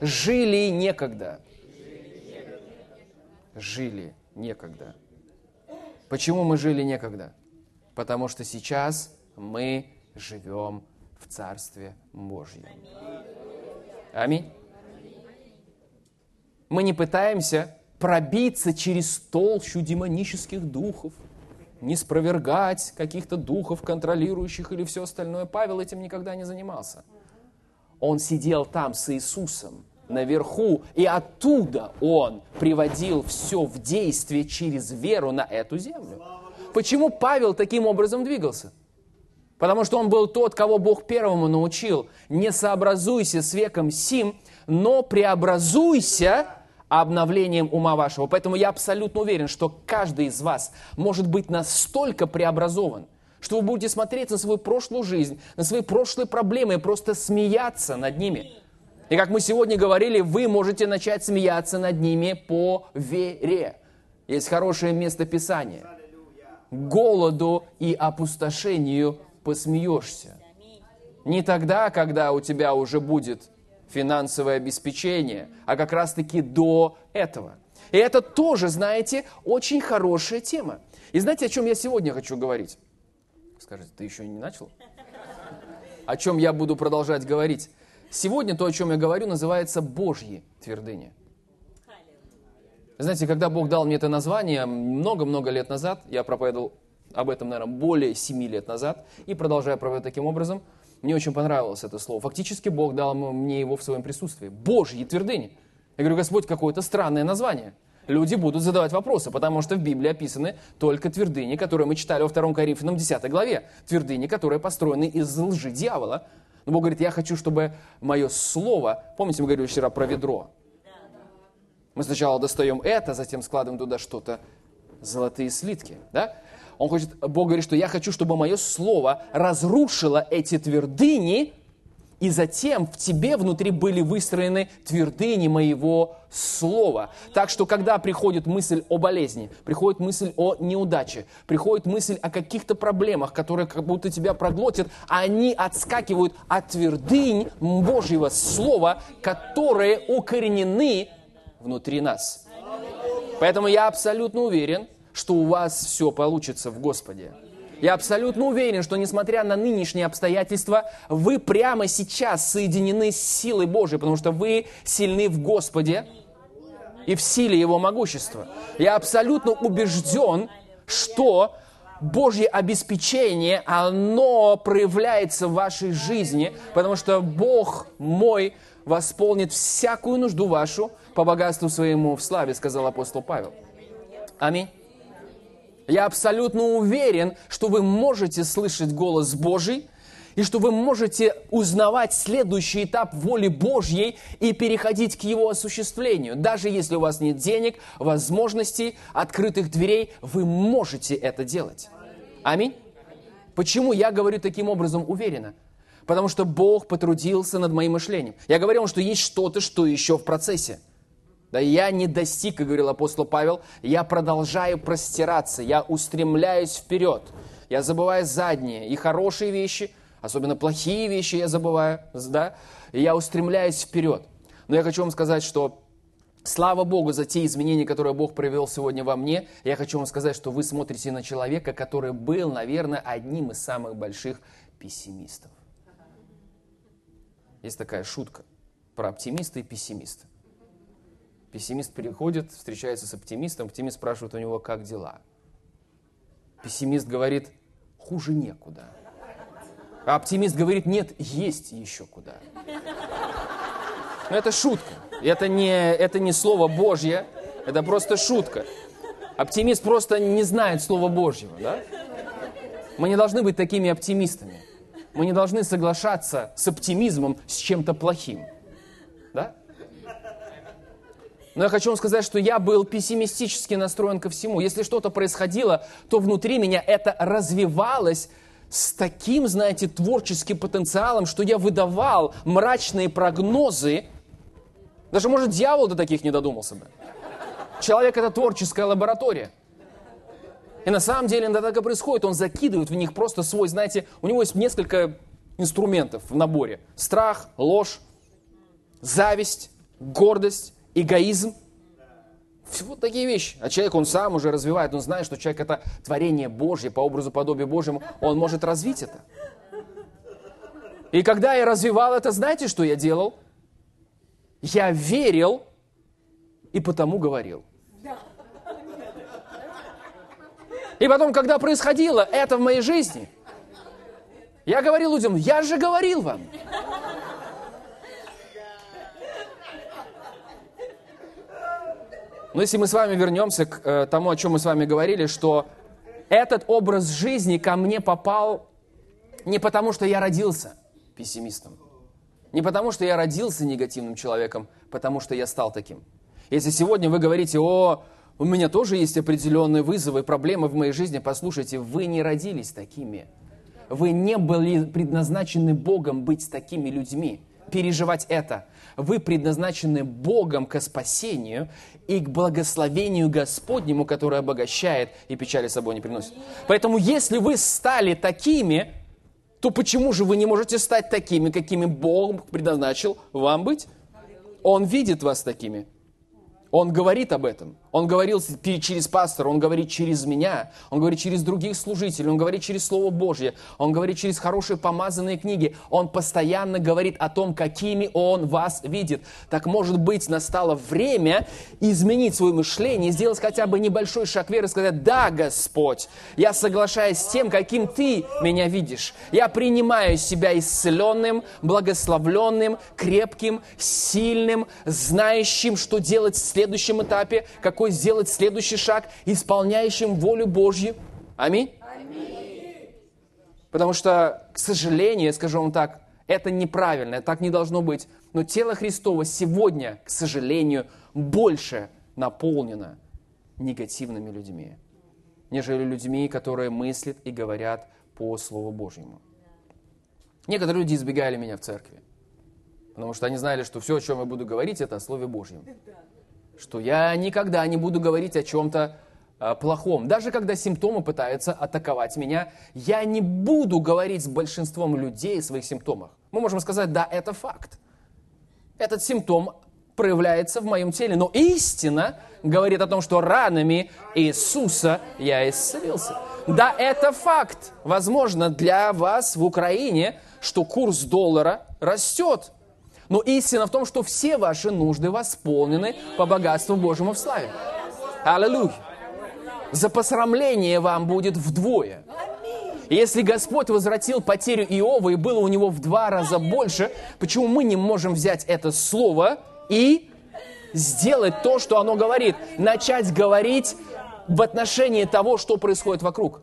Жили некогда жили некогда. Почему мы жили некогда? Потому что сейчас мы живем в Царстве Божьем. Аминь. Мы не пытаемся пробиться через толщу демонических духов, не спровергать каких-то духов, контролирующих или все остальное. Павел этим никогда не занимался. Он сидел там с Иисусом, наверху, и оттуда Он приводил все в действие через веру на эту землю. Почему Павел таким образом двигался? Потому что он был тот, кого Бог первому научил. Не сообразуйся с веком сим, но преобразуйся обновлением ума вашего. Поэтому я абсолютно уверен, что каждый из вас может быть настолько преобразован, что вы будете смотреть на свою прошлую жизнь, на свои прошлые проблемы и просто смеяться над ними. И как мы сегодня говорили, вы можете начать смеяться над ними по вере. Есть хорошее место Писания. Голоду и опустошению посмеешься. Не тогда, когда у тебя уже будет финансовое обеспечение, а как раз-таки до этого. И это тоже, знаете, очень хорошая тема. И знаете, о чем я сегодня хочу говорить? Скажите, ты еще не начал? О чем я буду продолжать говорить? Сегодня то, о чем я говорю, называется Божьи твердыни. Знаете, когда Бог дал мне это название, много-много лет назад, я проповедовал об этом, наверное, более семи лет назад, и продолжаю проповедовать таким образом, мне очень понравилось это слово. Фактически Бог дал мне его в своем присутствии. Божьи твердыни. Я говорю, Господь, какое-то странное название. Люди будут задавать вопросы, потому что в Библии описаны только твердыни, которые мы читали во 2 Коринфянам 10 главе. Твердыни, которые построены из лжи дьявола, но Бог говорит, я хочу, чтобы мое слово, помните, мы говорили вчера про ведро? Мы сначала достаем это, затем складываем туда что-то, золотые слитки, да? Он хочет, Бог говорит, что я хочу, чтобы мое слово разрушило эти твердыни и затем в тебе внутри были выстроены твердыни моего слова. Так что, когда приходит мысль о болезни, приходит мысль о неудаче, приходит мысль о каких-то проблемах, которые как будто тебя проглотят, они отскакивают от твердынь Божьего слова, которые укоренены внутри нас. Поэтому я абсолютно уверен, что у вас все получится в Господе. Я абсолютно уверен, что несмотря на нынешние обстоятельства, вы прямо сейчас соединены с силой Божией, потому что вы сильны в Господе и в силе Его могущества. Я абсолютно убежден, что Божье обеспечение, оно проявляется в вашей жизни, потому что Бог мой восполнит всякую нужду вашу по богатству своему в славе, сказал апостол Павел. Аминь. Я абсолютно уверен, что вы можете слышать голос Божий, и что вы можете узнавать следующий этап воли Божьей и переходить к его осуществлению. Даже если у вас нет денег, возможностей, открытых дверей, вы можете это делать. Аминь. Почему я говорю таким образом уверенно? Потому что Бог потрудился над моим мышлением. Я говорил, что есть что-то, что еще в процессе. Да я не достиг, как говорил апостол Павел, я продолжаю простираться, я устремляюсь вперед. Я забываю задние и хорошие вещи, особенно плохие вещи я забываю, да, и я устремляюсь вперед. Но я хочу вам сказать, что Слава Богу за те изменения, которые Бог провел сегодня во мне. Я хочу вам сказать, что вы смотрите на человека, который был, наверное, одним из самых больших пессимистов. Есть такая шутка про оптимиста и пессимиста. Пессимист переходит, встречается с оптимистом, оптимист спрашивает у него, как дела. Пессимист говорит, хуже некуда. А оптимист говорит, нет, есть еще куда. Но это шутка. Это не, это не слово Божье, это просто шутка. Оптимист просто не знает слова Божьего, да? Мы не должны быть такими оптимистами. Мы не должны соглашаться с оптимизмом с чем-то плохим. Но я хочу вам сказать, что я был пессимистически настроен ко всему. Если что-то происходило, то внутри меня это развивалось с таким, знаете, творческим потенциалом, что я выдавал мрачные прогнозы. Даже, может, дьявол до таких не додумался бы. Человек – это творческая лаборатория. И на самом деле иногда так и происходит. Он закидывает в них просто свой, знаете, у него есть несколько инструментов в наборе. Страх, ложь, зависть, гордость эгоизм. Вот такие вещи. А человек, он сам уже развивает, он знает, что человек это творение Божье, по образу подобию Божьему, он может развить это. И когда я развивал это, знаете, что я делал? Я верил и потому говорил. И потом, когда происходило это в моей жизни, я говорил людям, я же говорил вам. Но если мы с вами вернемся к э, тому, о чем мы с вами говорили, что этот образ жизни ко мне попал не потому, что я родился пессимистом, не потому, что я родился негативным человеком, потому что я стал таким. Если сегодня вы говорите, о, у меня тоже есть определенные вызовы, проблемы в моей жизни, послушайте, вы не родились такими. Вы не были предназначены Богом быть такими людьми, переживать это. Вы предназначены Богом к спасению, и к благословению Господнему, которое обогащает и печали с собой не приносит. Поэтому если вы стали такими, то почему же вы не можете стать такими, какими Бог предназначил вам быть? Он видит вас такими. Он говорит об этом. Он говорил через пастора, он говорит через меня, он говорит через других служителей, он говорит через Слово Божье, он говорит через хорошие помазанные книги. Он постоянно говорит о том, какими он вас видит. Так может быть, настало время изменить свое мышление, сделать хотя бы небольшой шаг веры сказать, да, Господь, я соглашаюсь с тем, каким Ты меня видишь. Я принимаю себя исцеленным, благословленным, крепким, сильным, знающим, что делать в следующем этапе, какой сделать следующий шаг, исполняющим волю Божью. Аминь. Аминь. Потому что, к сожалению, я скажу вам так, это неправильно, так не должно быть. Но тело Христова сегодня, к сожалению, больше наполнено негативными людьми, нежели людьми, которые мыслят и говорят по Слову Божьему. Некоторые люди избегали меня в церкви. Потому что они знали, что все, о чем я буду говорить, это о Слове Божьем. Что я никогда не буду говорить о чем-то а, плохом. Даже когда симптомы пытаются атаковать меня, я не буду говорить с большинством людей о своих симптомах. Мы можем сказать, да, это факт. Этот симптом проявляется в моем теле. Но истина говорит о том, что ранами Иисуса я исцелился. Да, это факт. Возможно, для вас в Украине, что курс доллара растет. Но истина в том, что все ваши нужды восполнены по богатству Божьему в славе. Аллилуйя. За посрамление вам будет вдвое. если Господь возвратил потерю Иова, и было у него в два раза больше, почему мы не можем взять это слово и сделать то, что оно говорит? Начать говорить в отношении того, что происходит вокруг.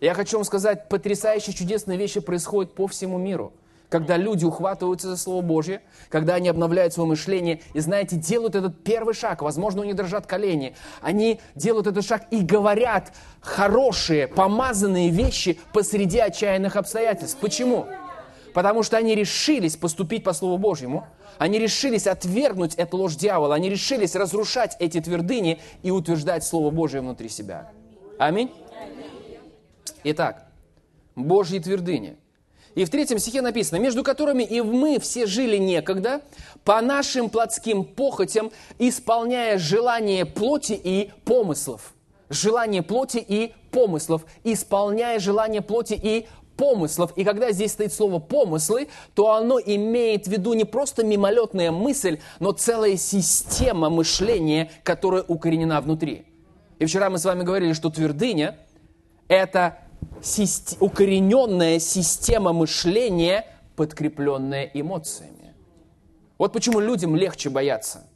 Я хочу вам сказать, потрясающие чудесные вещи происходят по всему миру. Когда люди ухватываются за Слово Божье, когда они обновляют свое мышление и, знаете, делают этот первый шаг, возможно, у них дрожат колени, они делают этот шаг и говорят хорошие, помазанные вещи посреди отчаянных обстоятельств. Почему? Потому что они решились поступить по Слову Божьему, они решились отвергнуть эту ложь дьявола, они решились разрушать эти твердыни и утверждать Слово Божье внутри себя. Аминь. Итак, Божьи твердыни. И в третьем стихе написано, между которыми и мы все жили некогда, по нашим плотским похотям, исполняя желание плоти и помыслов. Желание плоти и помыслов. Исполняя желание плоти и помыслов. И когда здесь стоит слово «помыслы», то оно имеет в виду не просто мимолетная мысль, но целая система мышления, которая укоренена внутри. И вчера мы с вами говорили, что твердыня – это сист... укорененная система мышления, подкрепленная эмоциями. Вот почему людям легче бояться.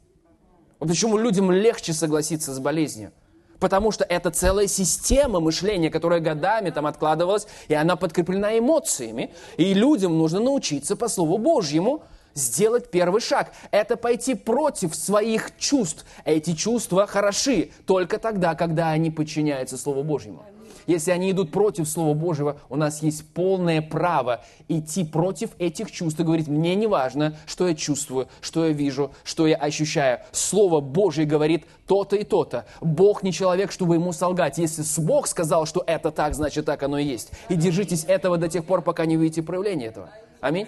Вот почему людям легче согласиться с болезнью. Потому что это целая система мышления, которая годами там откладывалась, и она подкреплена эмоциями. И людям нужно научиться по Слову Божьему сделать первый шаг. Это пойти против своих чувств. Эти чувства хороши только тогда, когда они подчиняются Слову Божьему. Если они идут против Слова Божьего, у нас есть полное право идти против этих чувств и говорить, мне не важно, что я чувствую, что я вижу, что я ощущаю. Слово Божье говорит то-то и то-то. Бог не человек, чтобы ему солгать. Если Бог сказал, что это так, значит так оно и есть. И держитесь этого до тех пор, пока не увидите проявление этого. Аминь.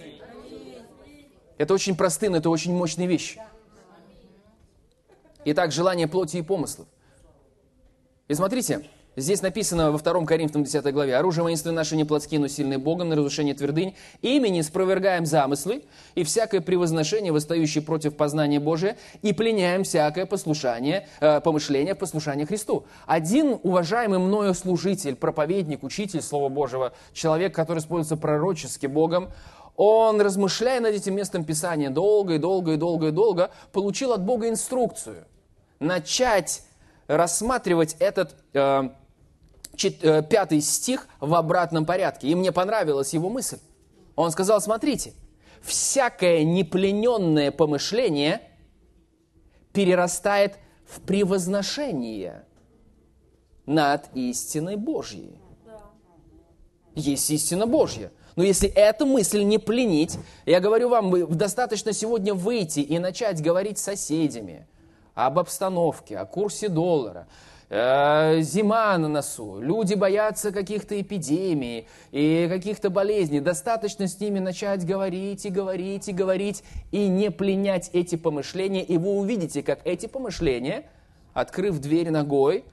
Это очень простые, но это очень мощные вещи. Итак, желание плоти и помыслов. И смотрите, Здесь написано во 2 Коринфянам 10 главе, «Оружие воинства наше не плотские, но сильные Богом на разрушение твердынь, имени спровергаем замыслы и всякое превозношение, восстающее против познания Божия, и пленяем всякое послушание, э, помышление в послушание Христу». Один уважаемый мною служитель, проповедник, учитель Слова Божьего, человек, который используется пророчески Богом, он, размышляя над этим местом Писания долго и долго и долго и долго, получил от Бога инструкцию начать рассматривать этот э, пятый стих в обратном порядке. И мне понравилась его мысль. Он сказал, смотрите, всякое неплененное помышление перерастает в превозношение над истиной Божьей. Есть истина Божья. Но если эту мысль не пленить, я говорю вам, достаточно сегодня выйти и начать говорить с соседями об обстановке, о курсе доллара, Э, зима на носу, люди боятся каких-то эпидемий и каких-то болезней. Достаточно с ними начать говорить и говорить и говорить и не пленять эти помышления, и вы увидите, как эти помышления, открыв дверь ногой,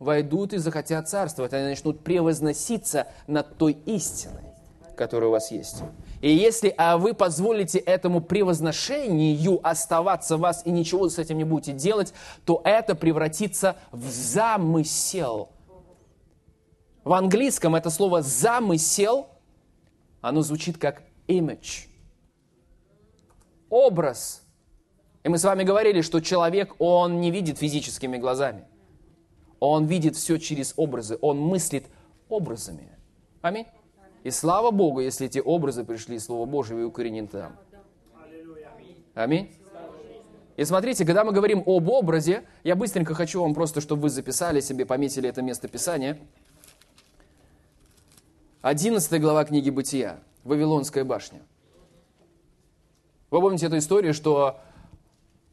войдут и захотят царствовать. Они начнут превозноситься над той истиной, которая у вас есть. И если а вы позволите этому превозношению оставаться в вас и ничего с этим не будете делать, то это превратится в замысел. В английском это слово «замысел», оно звучит как image. Образ. И мы с вами говорили, что человек, он не видит физическими глазами. Он видит все через образы. Он мыслит образами. Аминь. И слава Богу, если эти образы пришли из Слова Божьего и укоренены там. Аминь. И смотрите, когда мы говорим об образе, я быстренько хочу вам просто, чтобы вы записали себе, пометили это место Писания. 11 глава книги Бытия, Вавилонская башня. Вы помните эту историю, что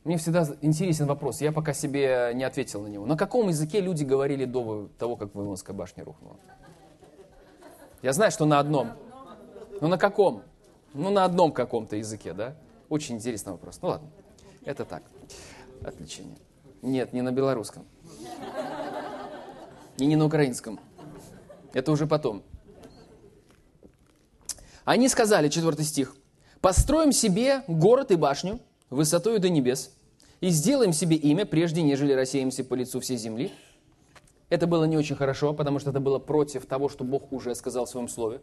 мне всегда интересен вопрос, я пока себе не ответил на него. На каком языке люди говорили до того, как Вавилонская башня рухнула? Я знаю, что на одном. Но на каком? Ну, на одном каком-то языке, да? Очень интересный вопрос. Ну ладно, это так. Отвлечение. Нет, не на белорусском. И не на украинском. Это уже потом. Они сказали, четвертый стих, «Построим себе город и башню высотою до небес, и сделаем себе имя, прежде нежели рассеемся по лицу всей земли». Это было не очень хорошо, потому что это было против того, что Бог уже сказал в своем слове.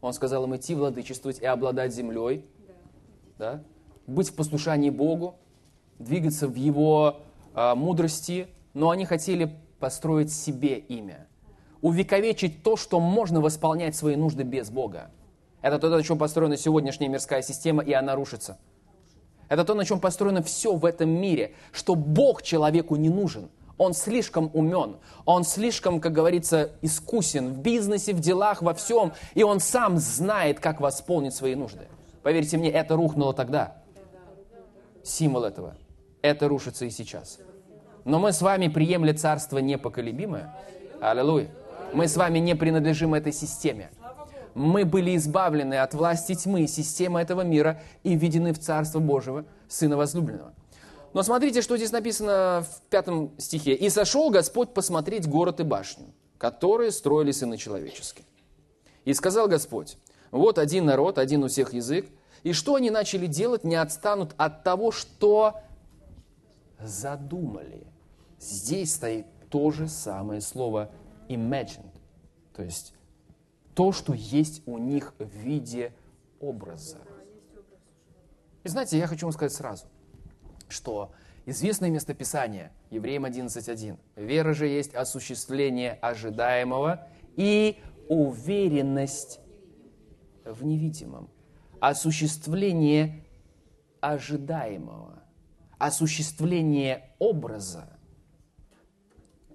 Он сказал им идти владычествовать и обладать землей, да? быть в послушании Богу, двигаться в Его э, мудрости, но они хотели построить себе имя, увековечить то, что можно восполнять свои нужды без Бога. Это то, на чем построена сегодняшняя мирская система, и она рушится. Это то, на чем построено все в этом мире, что Бог человеку не нужен. Он слишком умен, он слишком, как говорится, искусен в бизнесе, в делах, во всем, и он сам знает, как восполнить свои нужды. Поверьте мне, это рухнуло тогда. Символ этого. Это рушится и сейчас. Но мы с вами приемли царство непоколебимое. Аллилуйя. Мы с вами не принадлежим этой системе мы были избавлены от власти тьмы, системы этого мира и введены в Царство Божьего, Сына Возлюбленного. Но смотрите, что здесь написано в пятом стихе. «И сошел Господь посмотреть город и башню, которые строили сыны человеческие. И сказал Господь, вот один народ, один у всех язык, и что они начали делать, не отстанут от того, что задумали. Здесь стоит то же самое слово imagined, то есть то, что есть у них в виде образа. И знаете, я хочу вам сказать сразу, что известное местописание, Евреям 11.1, «Вера же есть осуществление ожидаемого и уверенность в невидимом». Осуществление ожидаемого, осуществление образа,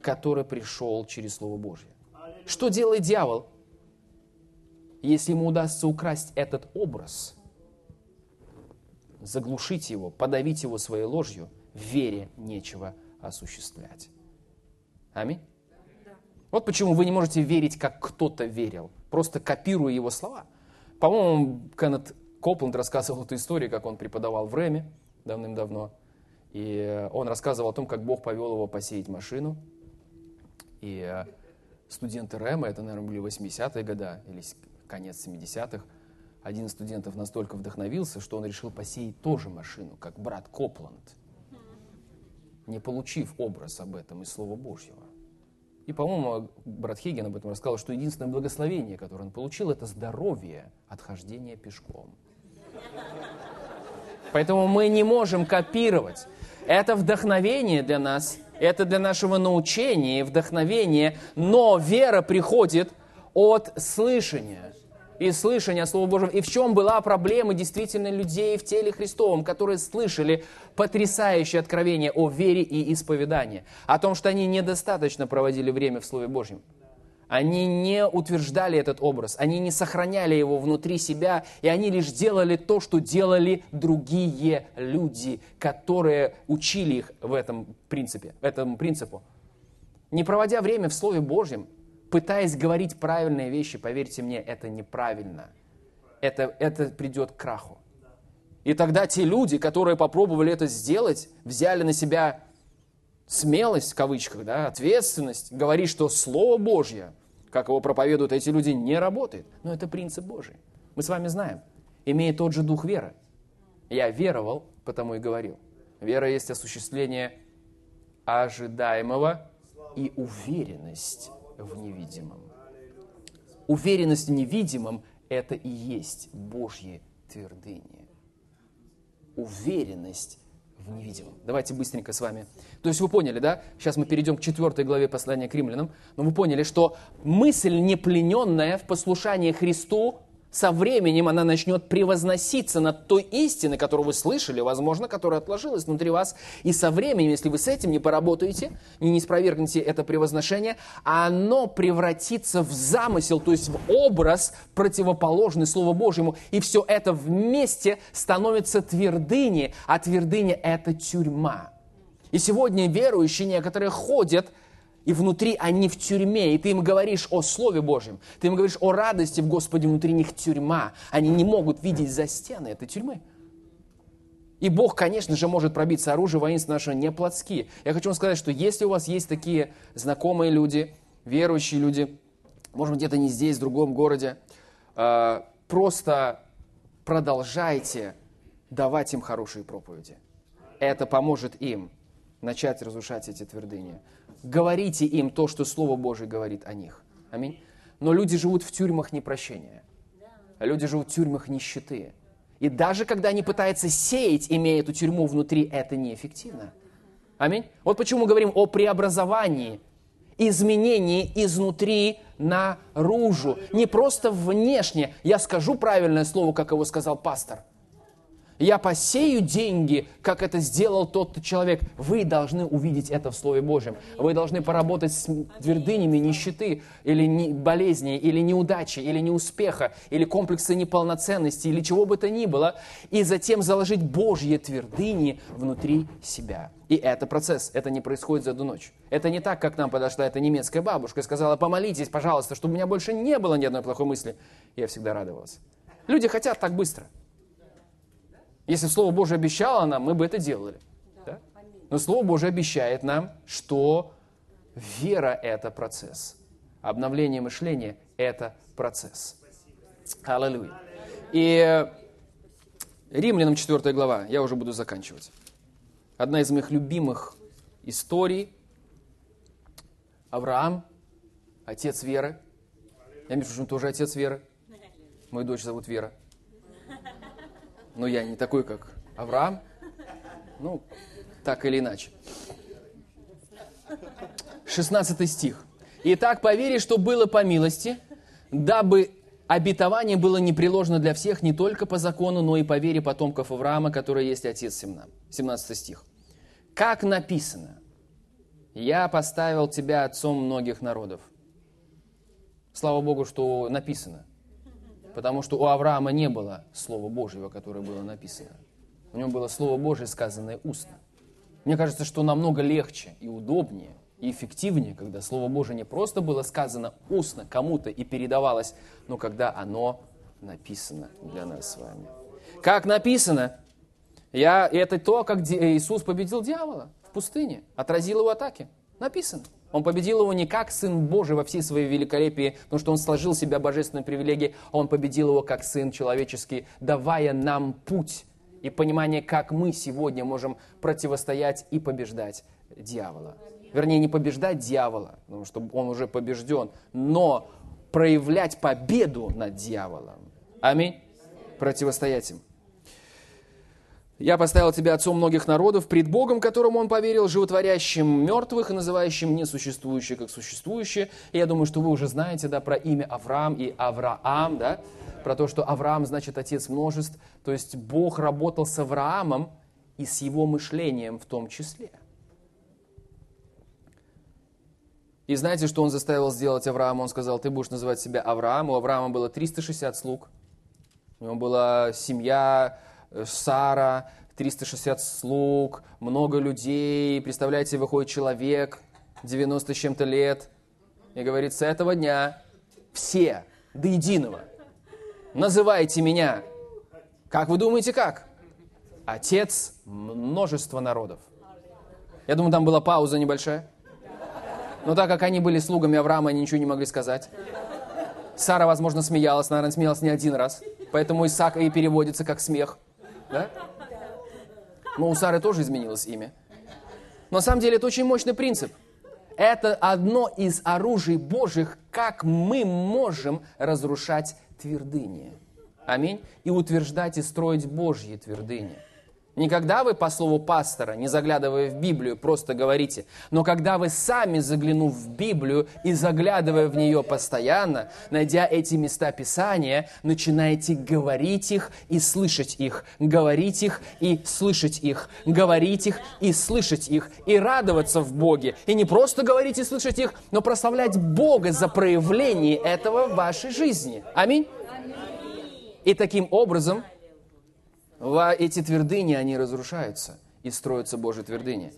который пришел через Слово Божье. Что делает дьявол? если ему удастся украсть этот образ, заглушить его, подавить его своей ложью, в вере нечего осуществлять. Аминь? Вот почему вы не можете верить, как кто-то верил, просто копируя его слова. По-моему, Кеннет Копланд рассказывал эту историю, как он преподавал в Рэме давным-давно. И он рассказывал о том, как Бог повел его посеять машину. И э, студенты Рэма, это, наверное, были 80-е годы или конец 70-х, один из студентов настолько вдохновился, что он решил посеять тоже машину, как брат Копланд, не получив образ об этом из Слова Божьего. И, по-моему, брат Хейген об этом рассказал, что единственное благословение, которое он получил, это здоровье от хождения пешком. Поэтому мы не можем копировать. Это вдохновение для нас, это для нашего научения и вдохновения, но вера приходит от слышания и слышания Слова Божьего. И в чем была проблема действительно людей в теле Христовом, которые слышали потрясающее откровение о вере и исповедании, о том, что они недостаточно проводили время в Слове Божьем. Они не утверждали этот образ, они не сохраняли его внутри себя, и они лишь делали то, что делали другие люди, которые учили их в этом принципе, этому принципу. Не проводя время в Слове Божьем, пытаясь говорить правильные вещи, поверьте мне, это неправильно. Это, это придет к краху. И тогда те люди, которые попробовали это сделать, взяли на себя смелость, в кавычках, да, ответственность, говорить, что Слово Божье, как его проповедуют эти люди, не работает. Но это принцип Божий. Мы с вами знаем, имея тот же дух веры. Я веровал, потому и говорил. Вера есть осуществление ожидаемого и уверенность в невидимом. Уверенность в невидимом – это и есть Божье твердыни. Уверенность в невидимом. Давайте быстренько с вами. То есть вы поняли, да? Сейчас мы перейдем к четвертой главе послания к римлянам. Но вы поняли, что мысль неплененная в послушании Христу со временем она начнет превозноситься над той истиной, которую вы слышали, возможно, которая отложилась внутри вас. И со временем, если вы с этим не поработаете, не, не спровергнете это превозношение, оно превратится в замысел, то есть в образ, противоположный Слову Божьему. И все это вместе становится твердыней, а твердыня – это тюрьма. И сегодня верующие некоторые ходят – и внутри они в тюрьме, и ты им говоришь о Слове Божьем, ты им говоришь о радости в Господе, внутри них тюрьма. Они не могут видеть за стены этой тюрьмы. И Бог, конечно же, может пробиться оружие воинств нашего не плотские. Я хочу вам сказать, что если у вас есть такие знакомые люди, верующие люди, может быть, где-то не здесь, в другом городе, э, просто продолжайте давать им хорошие проповеди. Это поможет им начать разрушать эти твердыни говорите им то, что Слово Божие говорит о них. Аминь. Но люди живут в тюрьмах непрощения. Люди живут в тюрьмах нищеты. И даже когда они пытаются сеять, имея эту тюрьму внутри, это неэффективно. Аминь. Вот почему мы говорим о преобразовании, изменении изнутри наружу. Не просто внешне. Я скажу правильное слово, как его сказал пастор – я посею деньги, как это сделал тот человек. Вы должны увидеть это в Слове Божьем. Вы должны поработать с твердынями нищеты, или не, болезни, или неудачи, или неуспеха, или комплекса неполноценности, или чего бы то ни было, и затем заложить Божьи твердыни внутри себя. И это процесс, это не происходит за одну ночь. Это не так, как нам подошла эта немецкая бабушка и сказала, помолитесь, пожалуйста, чтобы у меня больше не было ни одной плохой мысли. Я всегда радовалась. Люди хотят так быстро – если Слово Божие обещало нам, мы бы это делали. Да? Но Слово Божие обещает нам, что вера – это процесс. Обновление мышления – это процесс. Аллилуйя. И Римлянам 4 глава, я уже буду заканчивать. Одна из моих любимых историй. Авраам, отец веры. Я, между прочим, тоже отец веры. Мою дочь зовут Вера но я не такой, как Авраам. Ну, так или иначе. 16 стих. «Итак, по вере, что было по милости, дабы обетование было непреложно для всех, не только по закону, но и по вере потомков Авраама, который есть отец Семна». 17 стих. «Как написано, я поставил тебя отцом многих народов». Слава Богу, что написано – Потому что у Авраама не было Слова Божьего, которое было написано. У него было Слово Божье, сказанное устно. Мне кажется, что намного легче и удобнее, и эффективнее, когда Слово Божие не просто было сказано устно кому-то и передавалось, но когда оно написано для нас с вами. Как написано, я, это то, как Иисус победил дьявола в пустыне, отразил его атаки. Написано. Он победил его не как Сын Божий во всей своей великолепии, потому что он сложил себя божественной привилегией, а он победил его как Сын человеческий, давая нам путь и понимание, как мы сегодня можем противостоять и побеждать дьявола. Вернее, не побеждать дьявола, потому что он уже побежден, но проявлять победу над дьяволом. Аминь. Противостоять им. Я поставил тебя отцом многих народов, пред Богом, которому он поверил, животворящим мертвых и называющим несуществующее как существующее. И я думаю, что вы уже знаете да, про имя Авраам и Авраам, да, про то, что Авраам значит отец множеств. То есть Бог работал с Авраамом и с его мышлением в том числе. И знаете, что он заставил сделать Авраама? Он сказал, ты будешь называть себя Авраам. У Авраама было 360 слуг. У него была семья, Сара, 360 слуг, много людей. Представляете, выходит человек, 90 с чем-то лет, и говорит, с этого дня все до единого называйте меня. Как вы думаете, как? Отец множества народов. Я думаю, там была пауза небольшая. Но так как они были слугами Авраама, они ничего не могли сказать. Сара, возможно, смеялась, наверное, смеялась не один раз. Поэтому Исаак и переводится как смех. Да? Но у Сары тоже изменилось имя. Но на самом деле это очень мощный принцип. Это одно из оружий Божьих, как мы можем разрушать твердыни. Аминь. И утверждать и строить Божьи твердыни. Не когда вы по слову пастора, не заглядывая в Библию, просто говорите, но когда вы сами, заглянув в Библию и заглядывая в нее постоянно, найдя эти места Писания, начинаете говорить их и слышать их, говорить их и слышать их, говорить их и слышать их, и радоваться в Боге. И не просто говорить и слышать их, но прославлять Бога за проявление этого в вашей жизни. Аминь. И таким образом эти твердыни, они разрушаются и строятся Божьи твердыни.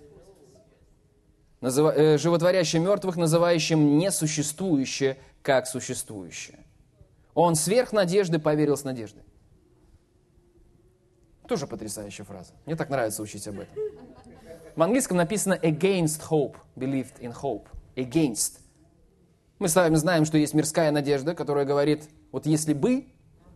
Э, животворящим мертвых, называющим несуществующее как существующее. Он сверх надежды поверил с надеждой. Тоже потрясающая фраза. Мне так нравится учить об этом. В английском написано against hope, believed in hope. Against. Мы с вами знаем, что есть мирская надежда, которая говорит, вот если бы,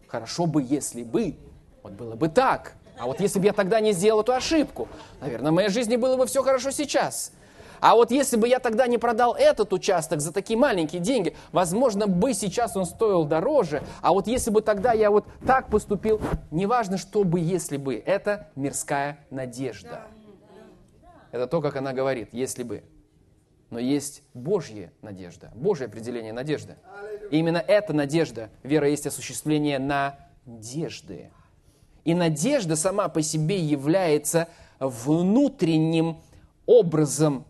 хорошо бы, если бы, вот было бы так. А вот если бы я тогда не сделал эту ошибку, наверное, в моей жизни было бы все хорошо сейчас. А вот если бы я тогда не продал этот участок за такие маленькие деньги, возможно, бы сейчас он стоил дороже. А вот если бы тогда я вот так поступил, неважно, что бы, если бы. Это мирская надежда. Это то, как она говорит, если бы. Но есть Божья надежда, Божье определение надежды. И именно эта надежда, вера есть осуществление надежды. И надежда сама по себе является внутренним образом.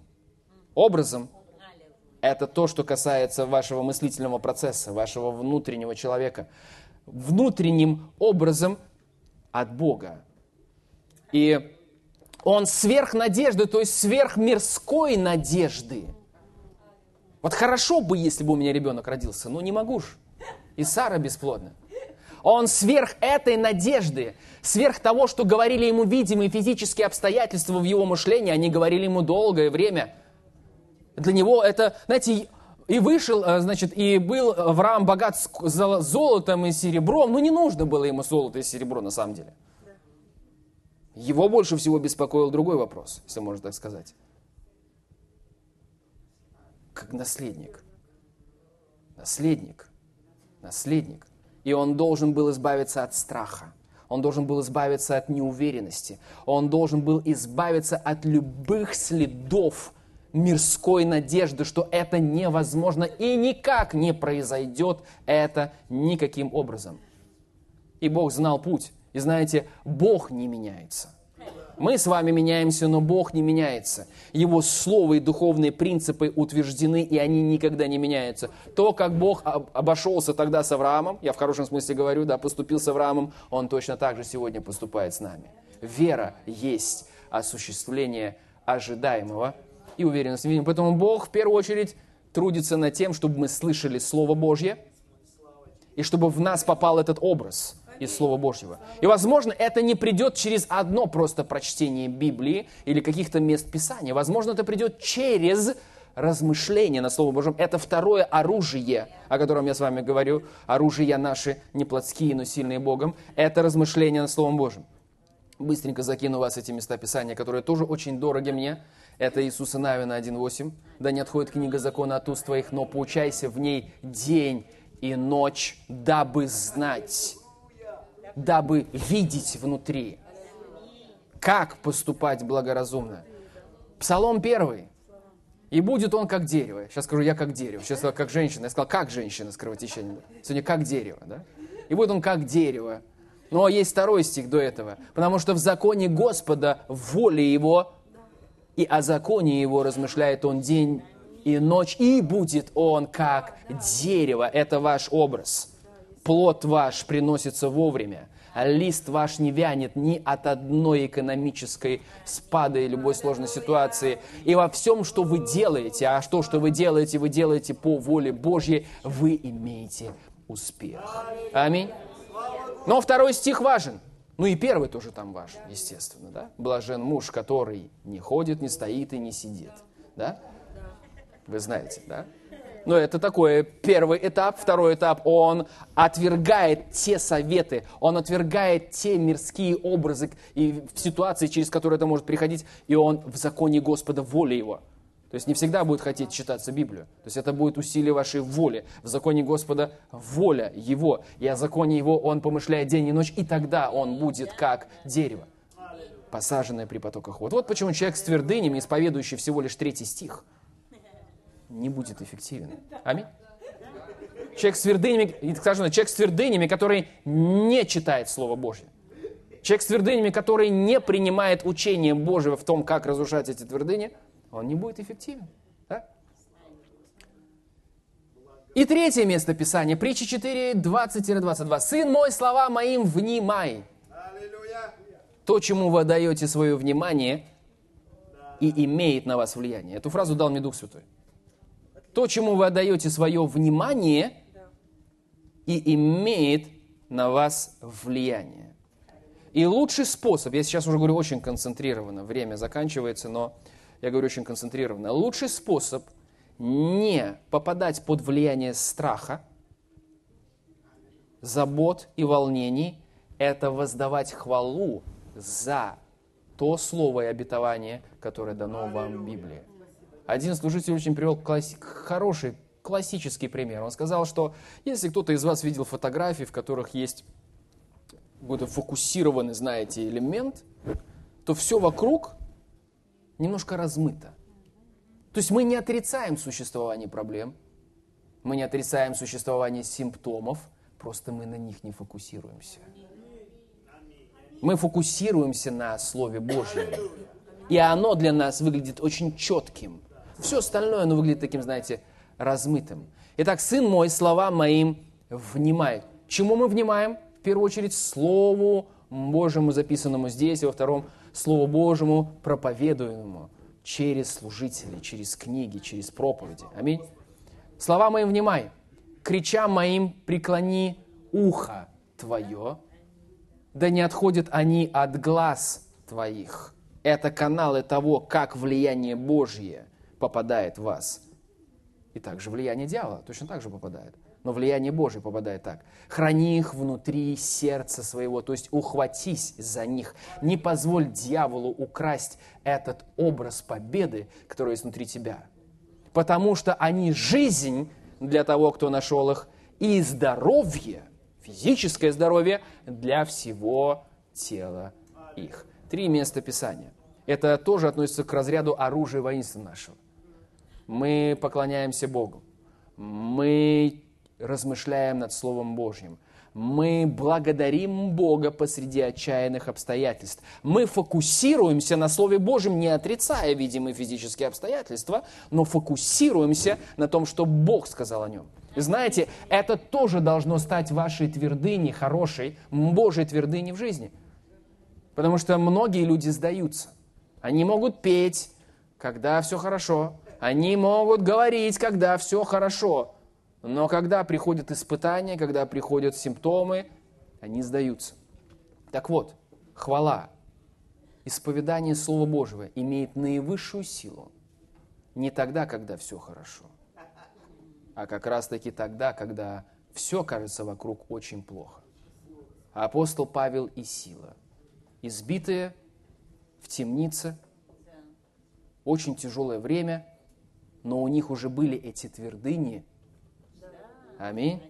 Образом – это то, что касается вашего мыслительного процесса, вашего внутреннего человека. Внутренним образом от Бога. И он сверх надежды, то есть сверх мирской надежды. Вот хорошо бы, если бы у меня ребенок родился, но не могу ж. И Сара бесплодна. Он сверх этой надежды, сверх того, что говорили ему видимые физические обстоятельства в его мышлении, они говорили ему долгое время. Для него это, знаете, и вышел, э, значит, и был Авраам богат золотом и серебром. Ну, не нужно было ему золото и серебро, на самом деле. Его больше всего беспокоил другой вопрос, если можно так сказать. Как наследник. Наследник. Наследник. И он должен был избавиться от страха. Он должен был избавиться от неуверенности. Он должен был избавиться от любых следов мирской надежды, что это невозможно и никак не произойдет это никаким образом. И Бог знал путь. И знаете, Бог не меняется – мы с вами меняемся, но Бог не меняется. Его слово и духовные принципы утверждены, и они никогда не меняются. То, как Бог обошелся тогда с Авраамом, я в хорошем смысле говорю, да, поступил с Авраамом, Он точно так же сегодня поступает с нами. Вера есть осуществление ожидаемого и уверенность в Поэтому Бог в первую очередь трудится над тем, чтобы мы слышали Слово Божье, и чтобы в нас попал этот образ – из Слова Божьего. И, возможно, это не придет через одно просто прочтение Библии или каких-то мест Писания. Возможно, это придет через размышление над Словом Божьим. Это второе оружие, о котором я с вами говорю. Оружия наши не плотские, но сильные Богом. Это размышление над Словом Божьим. Быстренько закину вас эти места Писания, которые тоже очень дороги мне. Это Иисуса Навина 1.8. «Да не отходит книга закона от уст твоих, но поучайся в ней день и ночь, дабы знать, дабы видеть внутри, как поступать благоразумно. Псалом первый. И будет он как дерево. Сейчас скажу, я как дерево. Сейчас сказал, как женщина. Я сказал, как женщина с кровотечением. Сегодня как дерево. Да? И будет он как дерево. Но есть второй стих до этого. Потому что в законе Господа, воле Его, и о законе Его размышляет он день и ночь, и будет он как дерево. Это ваш образ плод ваш приносится вовремя, а лист ваш не вянет ни от одной экономической спада и любой сложной ситуации. И во всем, что вы делаете, а то, что вы делаете, вы делаете по воле Божьей, вы имеете успех. Аминь. Но второй стих важен. Ну и первый тоже там важен, естественно. Да? Блажен муж, который не ходит, не стоит и не сидит. Да? Вы знаете, да? Но это такой первый этап. Второй этап, он отвергает те советы, он отвергает те мирские образы и ситуации, через которые это может приходить, и он в законе Господа воли его. То есть не всегда будет хотеть читаться Библию. То есть это будет усилие вашей воли. В законе Господа воля Его. И о законе Его Он помышляет день и ночь, и тогда Он будет как дерево. посаженное при потоках вод. Вот почему человек с твердынями, исповедующий всего лишь третий стих, не будет эффективен. Аминь. Человек с твердынями, скажем, человек с твердынями, который не читает Слово Божье. Человек с твердынями, который не принимает учение Божьего в том, как разрушать эти твердыни, он не будет эффективен. Да? И третье место Писания, притча 4, 20-22. «Сын мой, слова моим внимай». То, чему вы отдаете свое внимание, и имеет на вас влияние. Эту фразу дал мне Дух Святой. То, чему вы отдаете свое внимание, и имеет на вас влияние. И лучший способ, я сейчас уже говорю очень концентрированно, время заканчивается, но я говорю очень концентрированно, лучший способ не попадать под влияние страха, забот и волнений, это воздавать хвалу за то слово и обетование, которое дано вам в Библии. Один служитель очень привел класс... хороший классический пример. Он сказал, что если кто-то из вас видел фотографии, в которых есть какой-то фокусированный, знаете, элемент, то все вокруг немножко размыто. То есть мы не отрицаем существование проблем, мы не отрицаем существование симптомов, просто мы на них не фокусируемся. Мы фокусируемся на Слове Божьем. И оно для нас выглядит очень четким. Все остальное, оно выглядит таким, знаете, размытым. Итак, сын мой, слова моим внимай. Чему мы внимаем? В первую очередь, Слову Божьему, записанному здесь, и во втором, Слову Божьему, проповедуемому через служителей, через книги, через проповеди. Аминь. Слова моим внимай. Крича моим преклони ухо твое, да не отходят они от глаз твоих. Это каналы того, как влияние Божье попадает в вас. И также влияние дьявола точно так же попадает. Но влияние Божье попадает так. Храни их внутри сердца своего, то есть ухватись за них. Не позволь дьяволу украсть этот образ победы, который есть внутри тебя. Потому что они жизнь для того, кто нашел их, и здоровье, физическое здоровье для всего тела их. Три места Писания. Это тоже относится к разряду оружия воинства нашего мы поклоняемся Богу, мы размышляем над Словом Божьим, мы благодарим Бога посреди отчаянных обстоятельств. Мы фокусируемся на Слове Божьем, не отрицая видимые физические обстоятельства, но фокусируемся на том, что Бог сказал о нем. знаете, это тоже должно стать вашей твердыней, хорошей, Божьей твердыней в жизни. Потому что многие люди сдаются. Они могут петь, когда все хорошо, они могут говорить, когда все хорошо, но когда приходят испытания, когда приходят симптомы, они сдаются. Так вот, хвала, исповедание Слова Божьего имеет наивысшую силу не тогда, когда все хорошо, а как раз-таки тогда, когда все кажется вокруг очень плохо. апостол Павел и Сила, избитые в темнице, очень тяжелое время – но у них уже были эти твердыни. Аминь.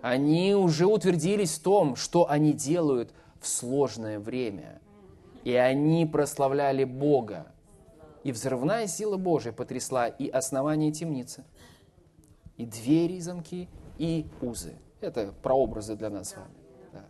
Они уже утвердились в том, что они делают в сложное время. И они прославляли Бога. И взрывная сила Божия потрясла и основание темницы, и двери, и замки, и узы. Это прообразы для нас с вами. Да.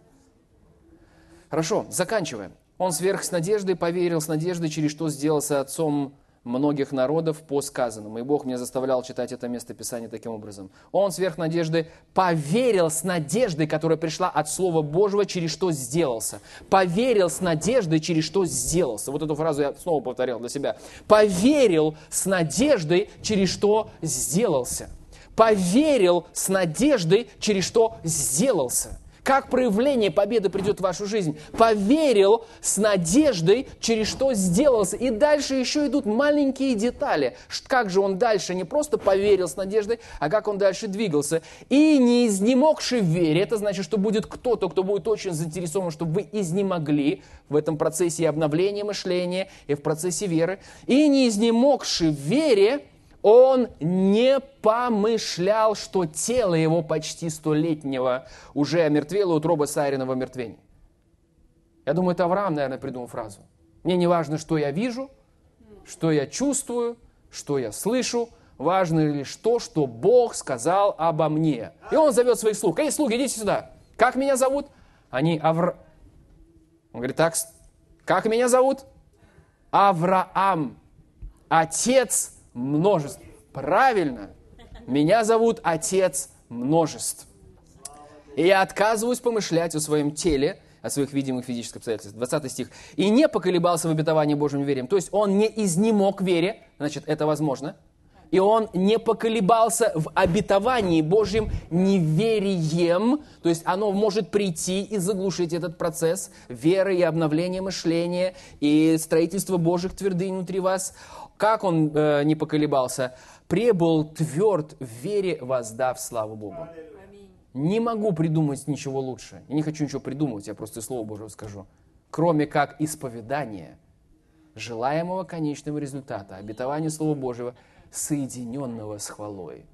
Хорошо, заканчиваем. Он сверх с надеждой поверил с надеждой, через что сделался отцом многих народов по сказанному. И Бог меня заставлял читать это место Писания таким образом. Он сверх надежды поверил с надеждой, которая пришла от Слова Божьего, через что сделался. Поверил с надеждой, через что сделался. Вот эту фразу я снова повторял для себя. Поверил с надеждой, через что сделался. Поверил с надеждой, через что сделался. Как проявление победы придет в вашу жизнь? Поверил с надеждой, через что сделался. И дальше еще идут маленькие детали. Как же он дальше не просто поверил с надеждой, а как он дальше двигался. И не изнемогший в вере, это значит, что будет кто-то, кто будет очень заинтересован, чтобы вы изнемогли в этом процессе обновления мышления и в процессе веры. И не изнемогший в вере, он не помышлял, что тело его почти столетнего уже омертвело утроба Сариного мертвения. Я думаю, это Авраам, наверное, придумал фразу. Мне не важно, что я вижу, что я чувствую, что я слышу, важно лишь то, что Бог сказал обо мне. И он зовет своих слуг. Эй, слуги, идите сюда. Как меня зовут? Они Авр... Он говорит, так, как меня зовут? Авраам, отец множеств. Правильно, меня зовут отец множеств. И я отказываюсь помышлять о своем теле, о своих видимых физических обстоятельствах. 20 стих. «И не поколебался в обетовании Божьим верием». То есть он не изнемог вере, значит, это возможно. И он не поколебался в обетовании Божьим неверием, то есть оно может прийти и заглушить этот процесс веры и обновления мышления, и строительства Божьих твердынь внутри вас. Как он э, не поколебался? Пребыл тверд в вере, воздав славу Богу. Не могу придумать ничего лучше. Я не хочу ничего придумывать, я просто Слово Божье скажу. Кроме как исповедание желаемого конечного результата, обетование Слова Божьего, соединенного с хвалой.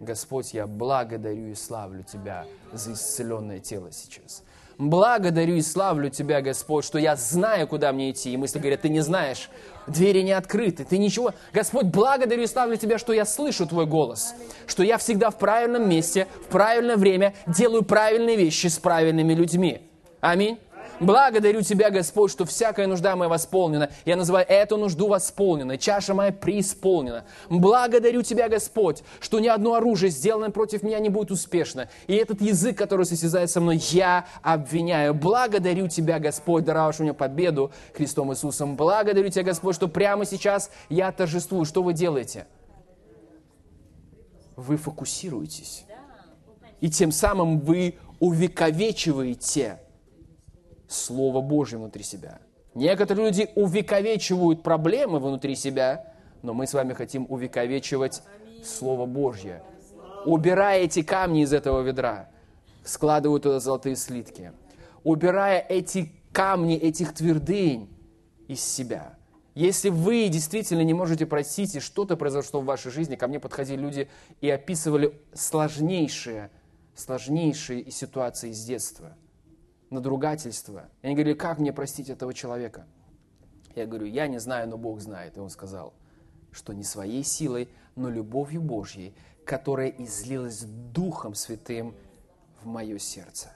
Господь, я благодарю и славлю Тебя за исцеленное тело сейчас. Благодарю и славлю Тебя, Господь, что я знаю, куда мне идти. И мысли говорят, ты не знаешь, двери не открыты, ты ничего. Господь, благодарю и славлю Тебя, что я слышу Твой голос, что я всегда в правильном месте, в правильное время делаю правильные вещи с правильными людьми. Аминь. Благодарю Тебя, Господь, что всякая нужда моя восполнена. Я называю эту нужду восполненной. Чаша моя преисполнена. Благодарю Тебя, Господь, что ни одно оружие, сделанное против меня, не будет успешно. И этот язык, который состязает со мной, я обвиняю. Благодарю Тебя, Господь, даровавший мне победу Христом Иисусом. Благодарю Тебя, Господь, что прямо сейчас я торжествую. Что вы делаете? Вы фокусируетесь. И тем самым вы увековечиваете Слово Божье внутри себя. Некоторые люди увековечивают проблемы внутри себя, но мы с вами хотим увековечивать Слово Божье. Убирая эти камни из этого ведра, складывают туда золотые слитки. Убирая эти камни, этих твердынь из себя. Если вы действительно не можете простить, и что-то произошло в вашей жизни, ко мне подходили люди и описывали сложнейшие, сложнейшие ситуации из детства – надругательство. И они говорили, как мне простить этого человека? Я говорю, я не знаю, но Бог знает. И он сказал, что не своей силой, но любовью Божьей, которая излилась Духом Святым в мое сердце.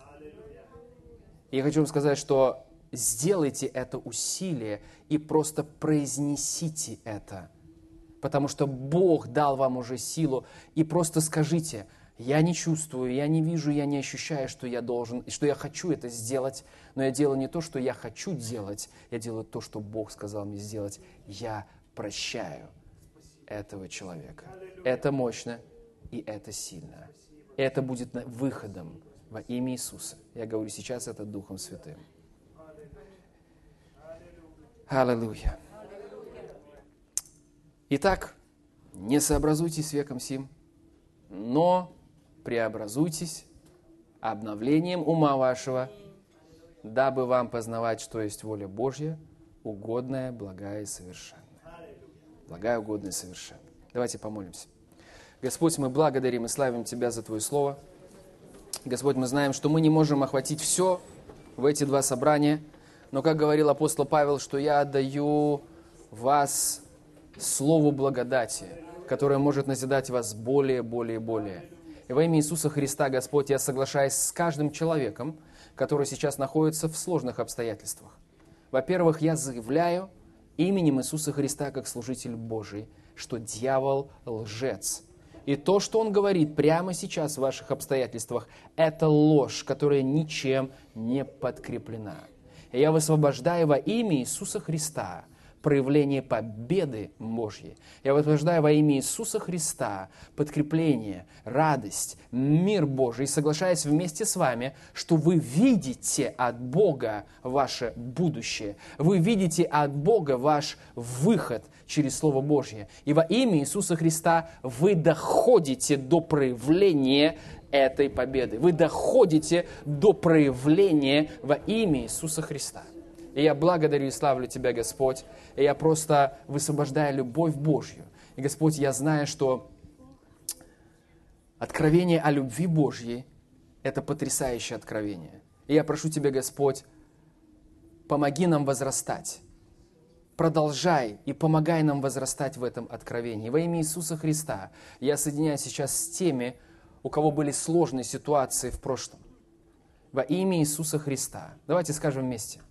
Я хочу вам сказать, что сделайте это усилие и просто произнесите это. Потому что Бог дал вам уже силу. И просто скажите – я не чувствую, я не вижу, я не ощущаю, что я должен, что я хочу это сделать, но я делаю не то, что я хочу делать, я делаю то, что Бог сказал мне сделать. Я прощаю этого человека. Это мощно и это сильно. Это будет выходом во имя Иисуса. Я говорю сейчас это Духом Святым. Аллилуйя. Итак, не сообразуйтесь с веком сим, но преобразуйтесь обновлением ума вашего, дабы вам познавать, что есть воля Божья, угодная, благая и совершенная. Благая, угодная и совершенная. Давайте помолимся. Господь, мы благодарим и славим Тебя за Твое Слово. Господь, мы знаем, что мы не можем охватить все в эти два собрания, но, как говорил апостол Павел, что я отдаю вас Слову благодати, которое может назидать вас более, более, более. И во имя Иисуса Христа, Господь, я соглашаюсь с каждым человеком, который сейчас находится в сложных обстоятельствах. Во-первых, я заявляю именем Иисуса Христа как служитель Божий, что дьявол лжец. И то, что он говорит прямо сейчас в ваших обстоятельствах, это ложь, которая ничем не подкреплена. И я высвобождаю во имя Иисуса Христа – проявление победы Божьей. Я утверждаю во имя Иисуса Христа подкрепление, радость, мир Божий, и соглашаясь вместе с вами, что вы видите от Бога ваше будущее. Вы видите от Бога ваш выход через Слово Божье. И во имя Иисуса Христа вы доходите до проявления этой победы. Вы доходите до проявления во имя Иисуса Христа. И я благодарю и славлю Тебя, Господь. И я просто высвобождаю любовь Божью. И, Господь, я знаю, что откровение о любви Божьей – это потрясающее откровение. И я прошу Тебя, Господь, помоги нам возрастать. Продолжай и помогай нам возрастать в этом откровении. Во имя Иисуса Христа я соединяюсь сейчас с теми, у кого были сложные ситуации в прошлом. Во имя Иисуса Христа. Давайте скажем вместе.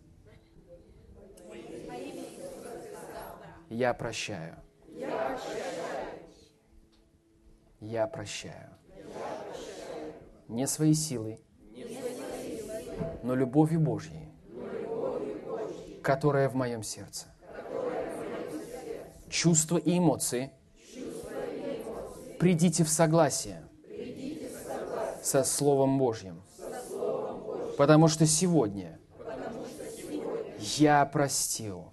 Я прощаю. Я прощаю. Не своей силой, но любовью Божьей, которая в моем сердце. Чувства и эмоции придите в согласие со Словом Божьим. Потому что сегодня я простил.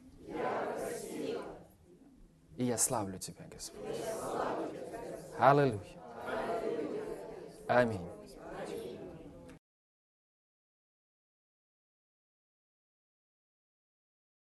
И я славлю Тебя, Господь. Аллилуйя. Аминь.